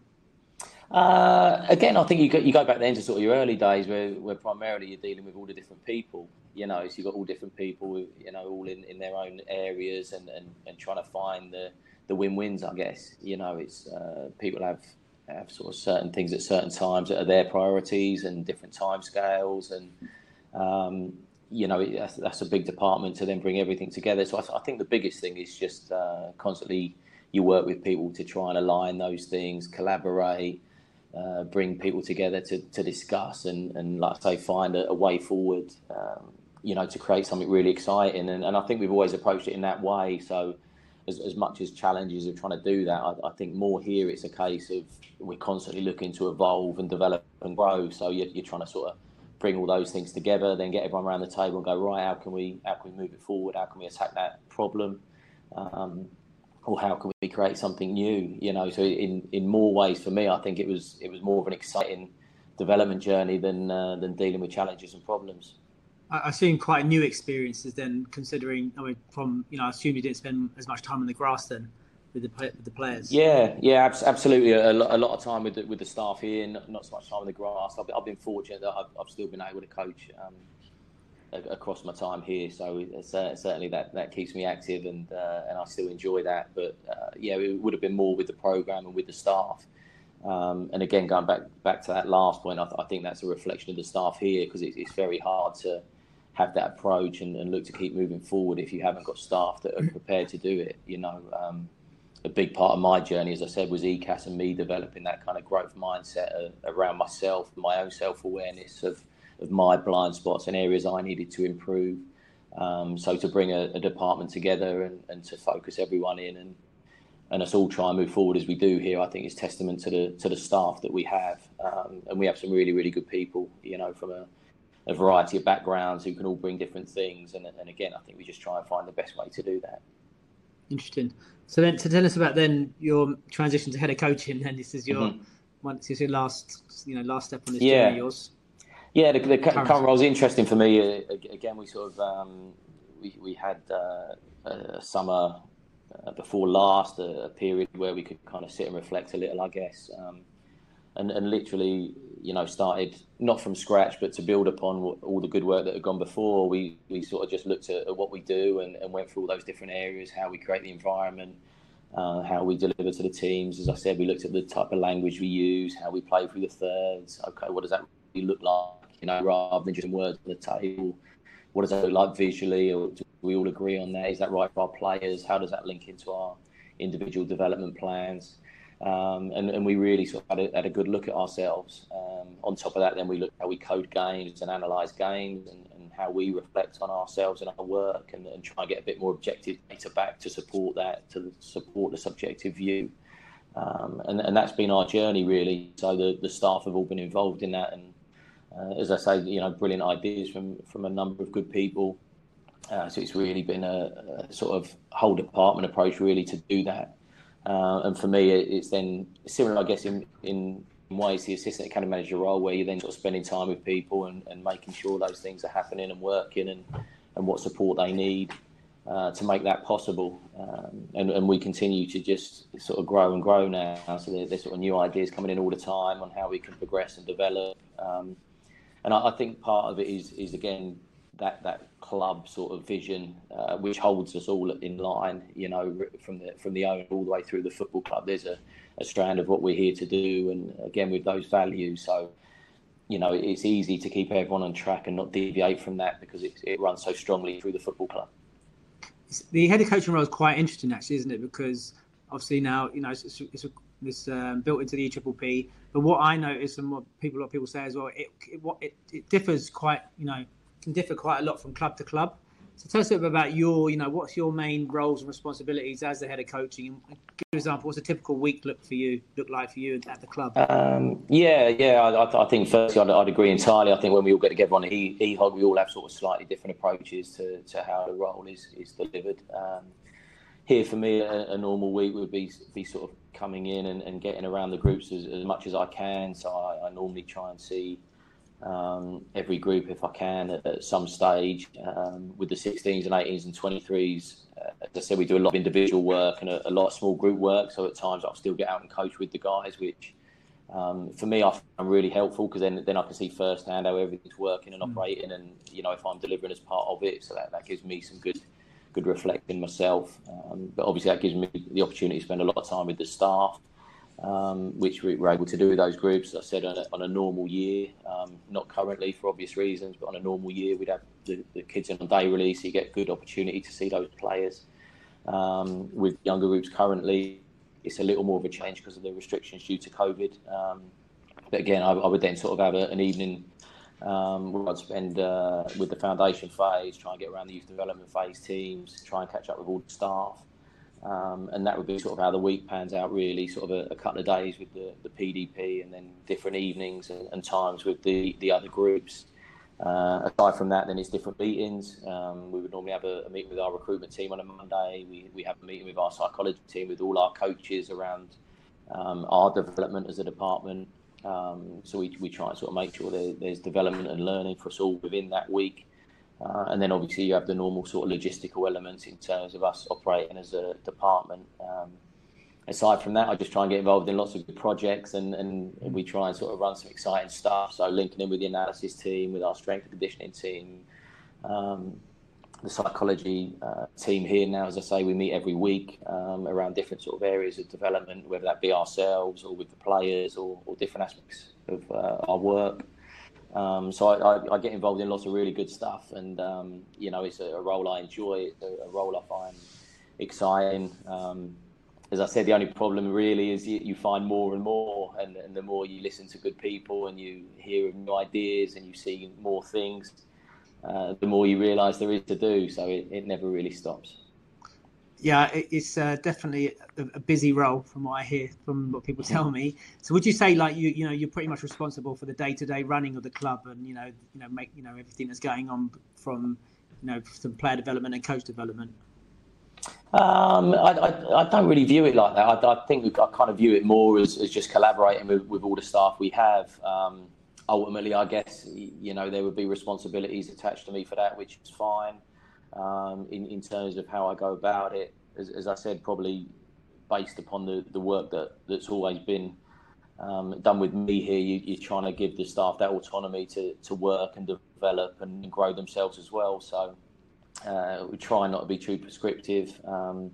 Uh, again, I think you go, you go back then to sort of your early days where, where primarily you're dealing with all the different people, you know, so you've got all different people, you know, all in, in their own areas and, and, and trying to find the, the win-wins, I guess. You know, it's uh, people have have sort of certain things at certain times that are their priorities and different time scales and um, you know that's, that's, a big department to then bring everything together. So I, I think the biggest thing is just uh, constantly you work with people to try and align those things collaborate uh, bring people together to, to discuss and, and like I say find a, a way forward um, you know to create something really exciting. And, and I think we've always approached it in that way. So as, as much as challenges of trying to do that, I, I, think more here it's a case of we're constantly looking to evolve and develop and grow. So you're, you're trying to sort of bring all those things together, then get everyone around the table and go right. How can we how can we move it forward? How can we attack that problem? Um, or how can we create something new? You know, so in, in more ways for me, I think it was it was more of an exciting development journey than uh, than dealing with challenges and problems. I assume quite new experiences then, considering I mean, from you know, I assume you didn't spend as much time on the grass then with the with the players. Yeah, yeah, absolutely. A, lot, a lot of time with the, with the staff here, not, not so much time on the grass. I've, I've been fortunate that I've, I've, still been able to coach um, across my time here, so certainly that, that keeps me active and uh, and I still enjoy that. But uh, yeah, it would have been more with the program and with the staff. Um, and again, going back back to that last point, I, th- I think that's a reflection of the staff here because it's very hard to have that approach and, and, look to keep moving forward if you haven't got staff that are prepared to do it. You know, um, a big part of my journey, as I said, was ECAS and me developing that kind of growth mindset uh, around myself, my own self awareness of, of my blind spots and areas I needed to improve. Um, so to bring a, a department together and, and, to focus everyone in and and us all try and move forward as we do here, I think is testament to the to the staff that we have, um, and we have some really really good people, you know, from a a variety of backgrounds who can all bring different things. And, and again, I think we just try and find the best way to do that. Interesting. So then, to tell us about then your transition to head of coaching, and this is your mm-hmm. once is your last, you know, last step on this yeah. journey. Yours. Yeah, the, the current, current role is interesting for me. Uh, again, we sort of um, we we had uh, a summer uh, before last, a, a, period where we could kind of sit and reflect a little, I guess. Um, and, and literally, you know, started not from scratch, but to build upon all the good work that had gone before. We we sort of just looked at, at what we do and, and, went through all those different areas, how we create the environment, uh, how we deliver to the teams. As I said, we looked at the type of language we use, how we play through the thirds. Okay, what does that really look like? You know, rather than just words on the table. What does that look like visually? Or do we all agree on that? Is that right for our players? How does that link into our individual development plans? Um, and, and we really sort of had a, had a good look at ourselves. Um, on top of that, then we look how we code games and analyse games and, and, how we reflect on ourselves and our work and, and, try and get a bit more objective data back to support that, to support the subjective view. Um, and, and that's been our journey really. So the, the staff have all been involved in that. And uh, as I say, you know, brilliant ideas from, from a number of good people. Uh, so it's really been a, a sort of whole department approach really to do that. Uh, and for me, it's then similar, I guess, in, in ways the assistant academy manager role, where you're then sort of spending time with people and, and making sure those things are happening and working and, and what support they need uh, to make that possible. Um, and, and we continue to just sort of grow and grow now. So there, there's sort of new ideas coming in all the time on how we can progress and develop. Um, and I, I think part of it is, is again, that that club sort of vision, uh, which holds us all in line. You know, from the from the owner all the way through the football club. There's a, a strand of what we're here to do, and again with those values. So, you know, it's easy to keep everyone on track and not deviate from that because it, it runs so strongly through the football club. The head of coaching role is quite interesting, actually, isn't it? Because obviously now you know it's, it's, it's, it's um, built into the EPPP. But what I notice and what people, a lot of people say as well, it, it, it, it differs quite, you know, can differ quite a lot from club to club. So tell us a bit about your, you know, what's your main roles and responsibilities as the head of coaching? Give an example. What's a typical week look for you? Look like for you at the club? Um, yeah, yeah. I, I, think firstly, I'd, I'd, agree entirely. I think when we all get together on the EHOC, we all have sort of slightly different approaches to, to how the role is is delivered. Um, here for me, a, a, normal week would be be sort of coming in and, and getting around the groups as, as much as I can. So I, I normally try and see um, every group if I can at, at some stage um, with the 16s and 18s and 23s. Uh, as I said, we do a lot of individual work and a, a, lot of small group work. So at times I'll still get out and coach with the guys, which um, for me I find really helpful because then then I can see firsthand how everything's working and mm. operating, and you know if I'm delivering as part of it. So that, that gives me some good good reflecting myself. Um, but obviously that gives me the opportunity to spend a lot of time with the staff um, which we were able to do with those groups. I said on a, on a normal year, um, not currently for obvious reasons, but on a normal year, we'd have the, the kids in on day release. So you get good opportunity to see those players. Um, with younger groups currently, it's a little more of a change because of the restrictions due to COVID. Um, but again, I, I, would then sort of have a, an evening um, where I'd spend uh, with the foundation phase, try and get around the youth development phase teams, try and catch up with all the staff. Um, and that would be sort of how the week pans out, really, sort of a, a couple of days with the, the PDP and then different evenings and, and times with the, the other groups. Uh, aside from that, then it's different meetings. Um, we would normally have a, a, meeting with our recruitment team on a Monday. We, we have a meeting with our psychology team, with all our coaches around um, our development as a department. Um, so we, we try and sort of make sure there, there's development and learning for us all within that week. Uh, and then obviously you have the normal sort of logistical elements in terms of us operating as a department. Um, aside from that, I just try and get involved in lots of good projects and, and we try and sort of run some exciting stuff. So linking in with the analysis team, with our strength and conditioning team, um, the psychology uh, team here now, as I say, we meet every week um, around different sort of areas of development, whether that be ourselves or with the players or, or different aspects of uh, our work. Um, so I, I, I, get involved in lots of really good stuff, and um, you know, it's a, a, role I enjoy, a, a role I find exciting. Um, as I said, the only problem really is you, you find more and more, and, and, the more you listen to good people and you hear new ideas and you see more things, uh, the more you realise there is to do. So it, it never really stops yeah, it's uh, definitely a, busy role from what I hear from what people tell me. So, would you say like you you know you're pretty much responsible for the day to day running of the club and you know you know make you know everything that's going on from you know some player development and coach development? Um, I, I, I, don't really view it like that. I, I think I kind of view it more as, as just collaborating with, with all the staff we have. Um, ultimately, I guess you know there would be responsibilities attached to me for that, which is fine um, in, in terms of how I go about it. As, as I said, probably based upon the, the work that, that's always been um, done with me here, you, are trying to give the staff that autonomy to, to work and develop and grow themselves as well. So uh, we try not to be too prescriptive. Um,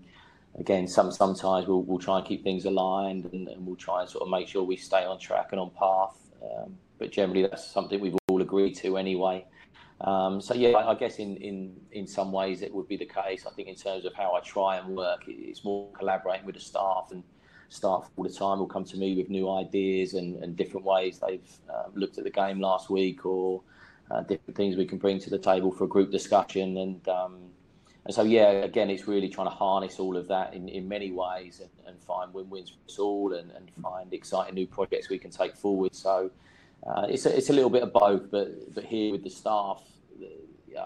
again, some sometimes we'll, we'll try and keep things aligned and, and, we'll try and sort of make sure we stay on track and on path. Um, but generally, that's something we've all agreed to anyway. Um, so yeah, I, guess in, in in some ways it would be the case. I think in terms of how I try and work, it's more collaborating with the staff and staff all the time will come to me with new ideas and, and different ways they've um, looked at the game last week or uh, different things we can bring to the table for a group discussion and um, and so yeah again it's really trying to harness all of that in, in many ways and, and find win-wins for us all and, and find exciting new projects we can take forward so uh, it's a, it's a little bit of both, but but here with the staff,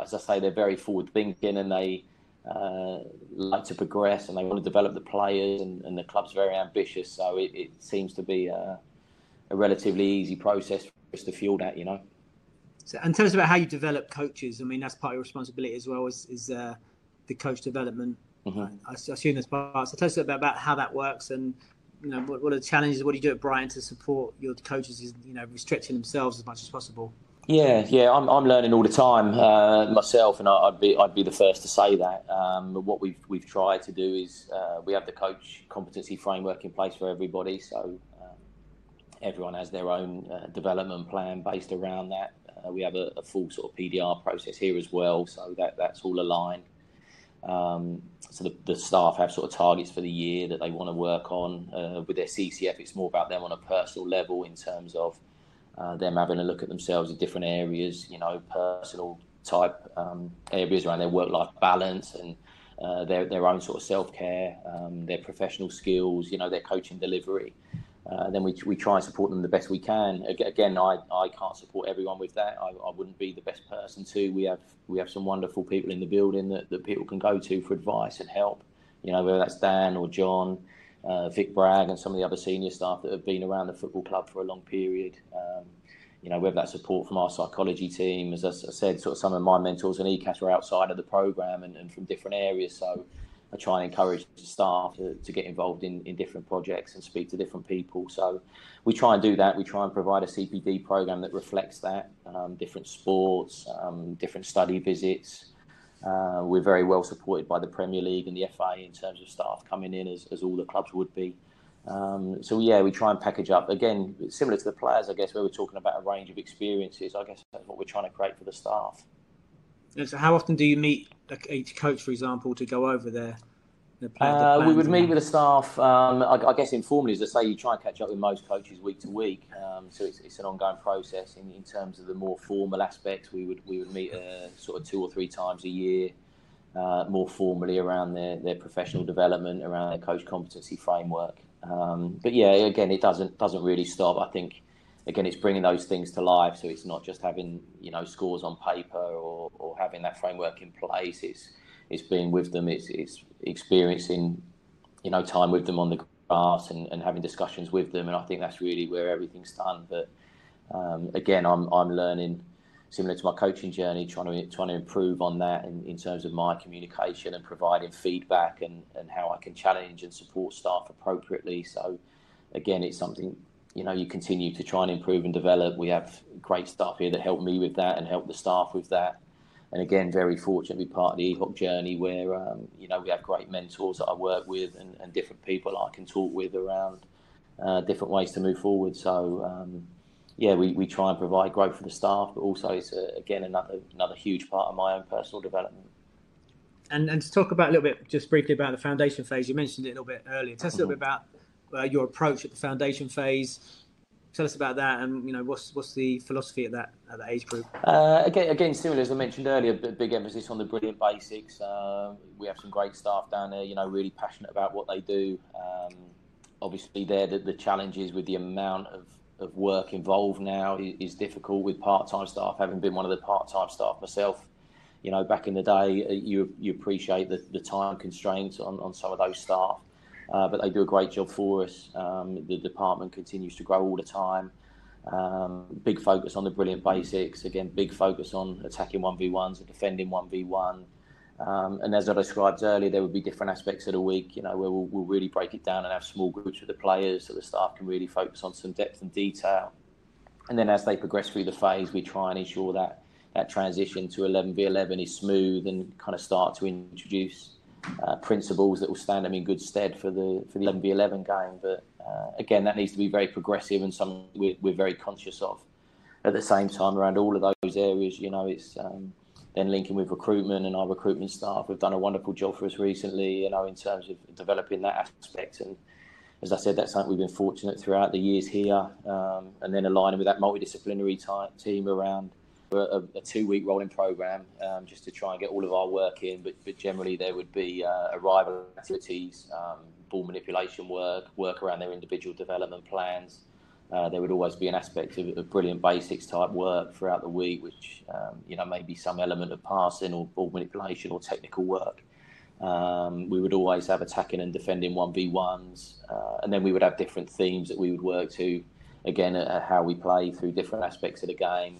as I say, they're very forward thinking and they uh, like to progress and they want to develop the players, and, and the club's very ambitious. So it, it seems to be a, a, relatively easy process for us to fuel that, you know. So, and tell us about how you develop coaches. I mean, that's part of your responsibility as well as is uh, the coach development. Mm-hmm. I, I assume that's part. So tell us about, about how that works and you know, what, what are the challenges? What do you do at Brighton to support your coaches? Is you know, restricting themselves as much as possible. Yeah, yeah, I'm, I'm learning all the time uh, myself, and I'd be I'd be the first to say that. Um, what we've we've tried to do is uh, we have the coach competency framework in place for everybody, so um, everyone has their own uh, development plan based around that. Uh, we have a, a, full sort of PDR process here as well, so that that's all aligned. Um, so the, the, staff have sort of targets for the year that they want to work on. Uh, with their CCF, it's more about them on a personal level in terms of uh, them having a look at themselves in different areas, you know, personal type um, areas around their work-life balance and uh, their their own sort of self-care, um, their professional skills, you know, their coaching delivery. Uh, then we, we try and support them the best we can. Again, I, I can't support everyone with that. I, I wouldn't be the best person to. We have we have some wonderful people in the building that, that people can go to for advice and help You know, whether that's Dan or John, uh, Vic Bragg, and some of the other senior staff that have been around the football club for a long period. Um, you know, whether that's support from our psychology team, as I said, sort of some of my mentors and ECAS were outside of the program and, and from different areas. So I try and encourage the staff to, to get involved in, in different projects and speak to different people. So we try and do that. We try and provide a CPD program that reflects that, um, different sports, um, different study visits. Uh, we're very well supported by the Premier League and the FA in terms of staff coming in, as, as all the clubs would be. Um, so yeah, we try and package up again, similar to the players, I guess, where we're talking about a range of experiences. I guess that's what we're trying to create for the staff. And so, how often do you meet each coach, for example, to go over their? uh, we would meet with the staff, um, I, I, guess informally, as I say, you try and catch up with most coaches week to week. Um, so it's, it's, an ongoing process. In, in, terms of the more formal aspects, we would we would meet uh, sort of two or three times a year, uh, more formally around their, their professional development, around their coach competency framework. Um, but yeah, again, it doesn't doesn't really stop. I think again, it's bringing those things to life. So it's not just having you know scores on paper or, or having that framework in place. It's it's being with them. It's it's experiencing you know time with them on the grass and, and having discussions with them. And I think that's really where everything's done. But um, again, I'm I'm learning similar to my coaching journey, trying to trying to improve on that in, in terms of my communication and providing feedback and, and how I can challenge and support staff appropriately. So again, it's something you know you continue to try and improve and develop. We have great staff here that help me with that and help the staff with that. And again, very fortunate to be part of the EHOC journey where um, you know we have great mentors that I work with and, and different people I can talk with around uh, different ways to move forward. So um, yeah, we, we try and provide growth for the staff, but also it's a, again another another huge part of my own personal development. And and to talk about a little bit, just briefly about the foundation phase, you mentioned it a little bit earlier. Tell us a little bit mm-hmm. about uh, your approach at the foundation phase. Tell us about that, and you know what's what's the philosophy at that at that age group. Uh, again, again, similar as I mentioned earlier, big emphasis on the brilliant basics. Uh, we have some great staff down there, you know, really passionate about what they do. Um, obviously, there the, the challenges with the amount of of work involved now is, difficult with part-time staff. Having been one of the part-time staff myself, you know, back in the day, uh, you you appreciate the, the time constraints on, on some of those staff, uh, but they do a great job for us. Um, the department continues to grow all the time. Um, big focus on the brilliant basics. Again, big focus on attacking one v ones and defending one v one. Um, and as I described earlier, there would be different aspects of the week, you know, where we'll, we'll, really break it down and have small groups with the players so the staff can really focus on some depth and detail. And then as they progress through the phase, we try and ensure that that transition to 11v11 is smooth and kind of start to introduce uh, principles that will stand them in good stead for the for the 11v11 game. But uh, again, that needs to be very progressive and something we're, we're, very conscious of. At the same time, around all of those areas, you know, it's um, then linking with recruitment and our recruitment staff have done a wonderful job for us recently, you know, in terms of developing that aspect. And as I said, that's something we've been fortunate throughout the years here, um, and then aligning with that multidisciplinary team around a, a two-week rolling program um, just to try and get all of our work in. But, but generally, there would be uh, arrival activities, um, ball manipulation work, work around their individual development plans. Uh, there would always be an aspect of, of, brilliant basics type work throughout the week, which um, you know maybe some element of passing or ball manipulation or technical work. Um, we would always have attacking and defending one v ones, uh, and then we would have different themes that we would work to. Again, uh, how we play through different aspects of the game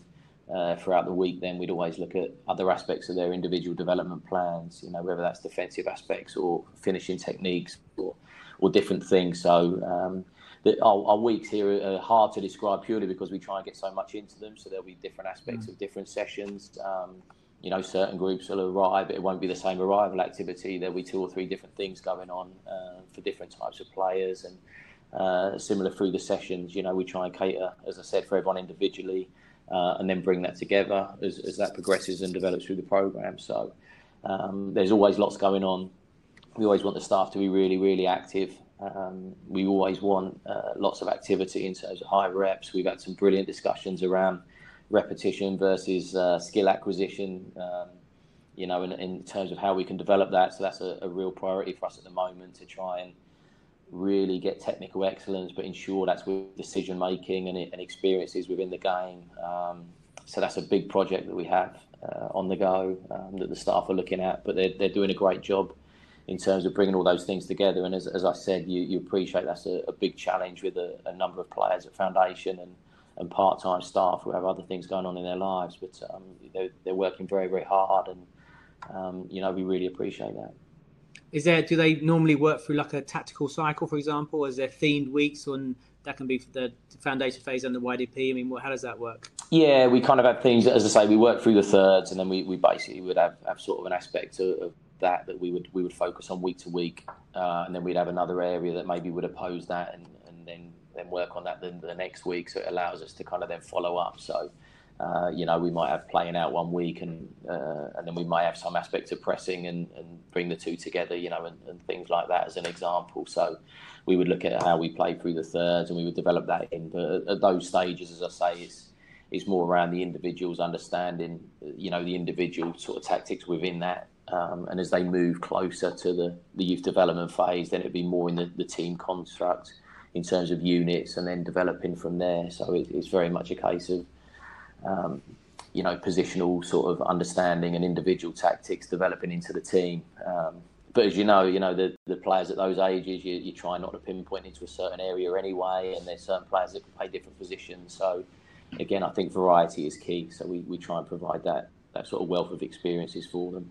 uh, throughout the week. Then we'd always look at other aspects of their individual development plans. You know, whether that's defensive aspects or finishing techniques or or different things. So. Um, the, our, our, weeks here are hard to describe purely because we try and get so much into them. So there'll be different aspects mm. of different sessions. Um, you know, certain groups will arrive, but it won't be the same arrival activity. There'll be two or three different things going on uh, for different types of players, and uh, similar through the sessions. You know, we try and cater, as I said, for everyone individually, uh, and then bring that together as, as, that progresses and develops through the program. So um, there's always lots going on. We always want the staff to be really, really active um, we always want uh, lots of activity in terms of high reps. We've had some brilliant discussions around repetition versus uh, skill acquisition. Um, you know, in, in, terms of how we can develop that. So that's a, a, real priority for us at the moment to try and really get technical excellence, but ensure that's with decision making and, and, experiences within the game. Um, so that's a big project that we have uh, on the go um, that the staff are looking at, but they're, they're doing a great job in terms of bringing all those things together. And as, as I said, you, you appreciate that's a, a big challenge with a, a, number of players at Foundation and, and part time staff who have other things going on in their lives. But um, they're, they're working very, very hard, and um, you know we really appreciate that. Is there? Do they normally work through like a tactical cycle, for example? Is there themed weeks on that can be the foundation phase and the YDP? I mean, how does that work? Yeah, we kind of have things, as I say, we work through the thirds, and then we, we basically would have, have sort of an aspect of, of that that we would we would focus on week to week, uh, and then we'd have another area that maybe would oppose that, and, and then then work on that the, the next week. So it allows us to kind of then follow up. So. Uh, you know, we might have playing out one week, and uh, and then we might have some aspect of pressing and, and bring the two together, you know, and, and, things like that as an example. So we would look at how we play through the thirds, and we would develop that in. But at those stages, as I say, it's it's more around the individuals understanding, you know, the individual sort of tactics within that, um, and as they move closer to the, the youth development phase, then it'd be more in the, the team construct in terms of units and then developing from there. So it, it's very much a case of, um, you know, positional sort of understanding and individual tactics developing into the team. Um, but as you know, you know the, the players at those ages, you, you try not to pinpoint into a certain area anyway, and there's certain players that can play different positions. So again, I think variety is key. So we, we try and provide that that sort of wealth of experiences for them.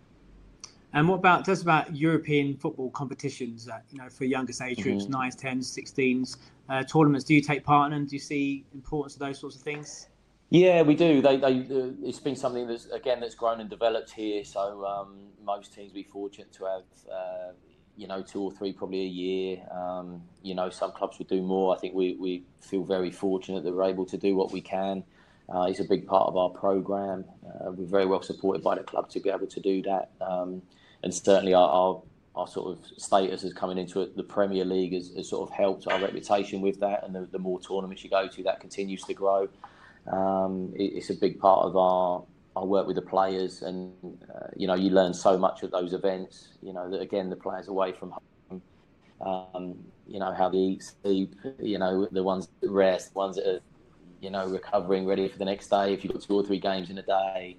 And what about just about European football competitions? That, you know, for youngest age groups, mm-hmm. nines, tens, sixteens, uh, tournaments. Do you take part in? And do you see importance of those sorts of things? Yeah, we do. They, they, uh, it's been something that's again that's grown and developed here. So um, most teams be fortunate to have, uh, you know, two or three probably a year. Um, you know, some clubs would do more. I think we, we feel very fortunate that we're able to do what we can. Uh, it's a big part of our program. Uh, we're very well supported by the club to be able to do that. Um, and certainly our, our, our sort of status as coming into it, the Premier League has, has, sort of helped our reputation with that, and the, the, more tournaments you go to, that continues to grow. Um, it, it's a big part of our our work with the players, and uh, you know you learn so much at those events. You know that again the players away from home. Um, you know how they eat, sleep. You know the ones that rest, the ones that are you know recovering, ready for the next day. If you've got two or three games in a day,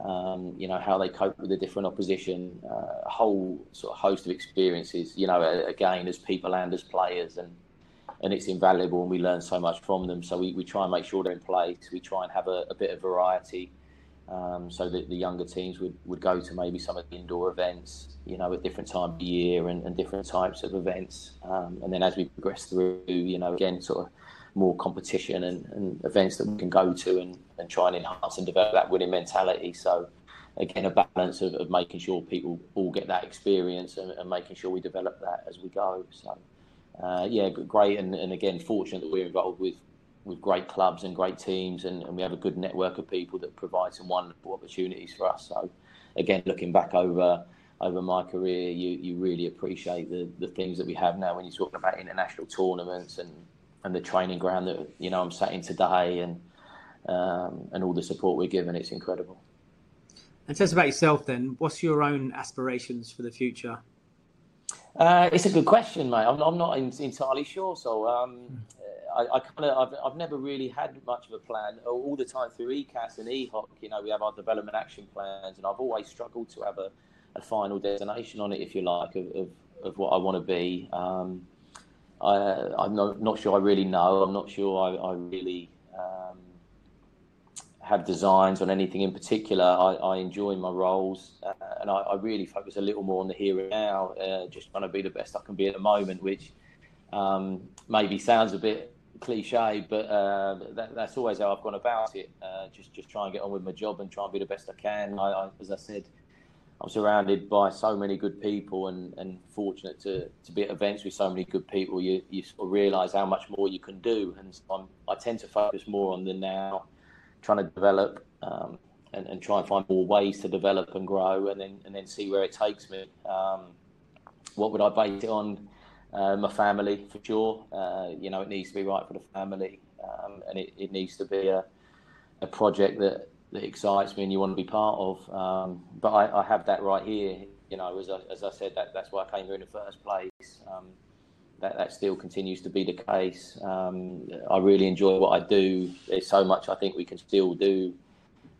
um, you know how they cope with the different opposition, uh, a whole sort of host of experiences. You know, again as people and as players, and and it's invaluable, and we learn so much from them. So we, we try and make sure they're in place. We try and have a, a bit of variety, um, so that the younger teams would, would go to maybe some of the indoor events, you know, at different times of year and, and different types of events. Um, and then as we progress through, you know, again, sort of more competition and, and events that we can go to and, and try and enhance and develop that winning mentality. So, again, a balance of, of making sure people all get that experience and, and making sure we develop that as we go. So, uh, yeah, great. And, and again, fortunate that we're involved with, with great clubs and great teams, and, and we have a good network of people that provide some wonderful opportunities for us. So, again, looking back over over my career, you, you really appreciate the, the things that we have now when you're talking about international tournaments and and the training ground that you know I'm sat in today, and um, and all the support we're given. It's incredible. And tell us about yourself then. What's your own aspirations for the future? Uh, it's a good question, mate. I'm, I'm not entirely sure. So um, I, I kind of I've, I've never really had much of a plan. All the time through ECAS and EHOC, you know, we have our development action plans, and I've always struggled to have a, a final destination on it, if you like, of, of, of what I want to be. Um, I, am not, not, sure I really know. I'm not sure I, I really um, have designs on anything in particular. I, I enjoy my roles uh, and I, I, really focus a little more on the here and now, uh, just trying to be the best I can be at the moment, which um, maybe sounds a bit cliche, but uh, that, that's always how I've gone about it. Uh, just just try and get on with my job and try and be the best I can. I, as I said, I'm surrounded by so many good people and, and fortunate to, to be at events with so many good people. You, you sort of realise how much more you can do. And so i tend to focus more on the now, trying to develop um, and, and try and find more ways to develop and grow and then, and then see where it takes me. Um, what would I base it on? Uh, my family, for sure. Uh, you know, it needs to be right for the family um, and it, it needs to be a, a project that that excites me and you want to be part of. Um, but I, I, have that right here. You know, as I, as I said, that, that's why I came here in the first place. That, that still continues to be the case. Um, I really enjoy what I do. There's so much I think we can still do.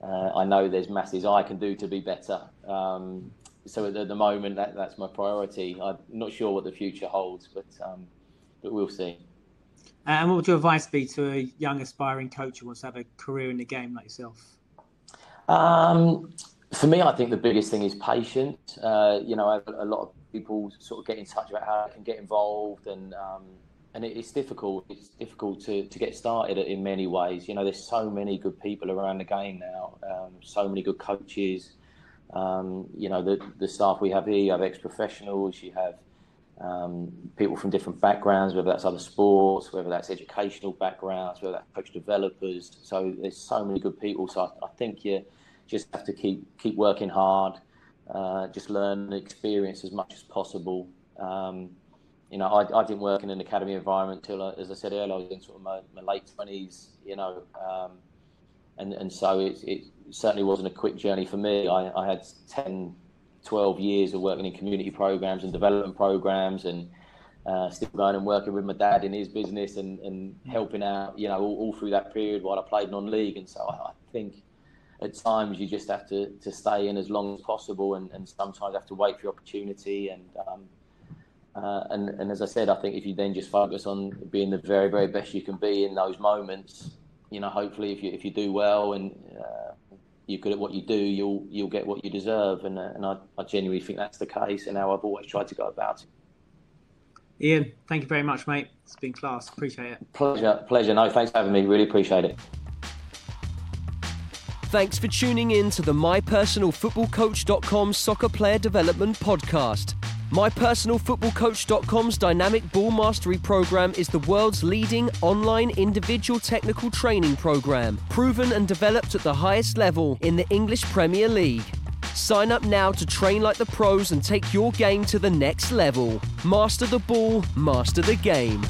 Uh, I know there's masses I can do to be better. Um, so at the moment, that, that's my priority. I'm not sure what the future holds, but um, but we'll see. And what would your advice be to a young aspiring coach who wants to have a career in the game like yourself? Um, for me, I think the biggest thing is patience. Uh, you know, I have a lot of people sort of get in touch about how they can get involved, and um, and it's difficult. It's difficult to, to get started in many ways. You know, there's so many good people around the game now, um, so many good coaches. Um, you know, the the staff we have here, you have ex-professionals, you have um, people from different backgrounds, whether that's other sports, whether that's educational backgrounds, whether that's coach developers. So there's so many good people. So I, I think you just have to keep keep working hard, uh, just learn and experience as much as possible. Um, you know, I, I, didn't work in an academy environment till, uh, as I said earlier, I was in sort of my, my late twenties. You know, um, and and so it, it, certainly wasn't a quick journey for me. I, I, had 10, 12 years of working in community programs and development programs, and uh, still going and working with my dad in his business and, and helping out. You know, all, all through that period while I played non-league, and so I, I think at times you just have to, to stay in as long as possible and, and sometimes have to wait for your opportunity and um, uh, and and as I said, I think if you then just focus on being the very very best you can be in those moments, you know, hopefully if you if you do well and uh, you're good at what you do, you'll you'll get what you deserve, and uh, and I, I genuinely think that's the case, and how I've always tried to go about it. Ian, thank you very much, mate. It's been class. Appreciate it. Pleasure, pleasure. No, thanks for having me. Really appreciate it. Thanks for tuning in to the MyPersonalFootballCoach.com Soccer Player Development Podcast. MyPersonalFootballCoach.com's Dynamic Ball Mastery program is the world's leading online individual technical training program, proven and developed at the highest level in the English Premier League. Sign up now to train like the pros and take your game to the next level. Master the ball, master the game.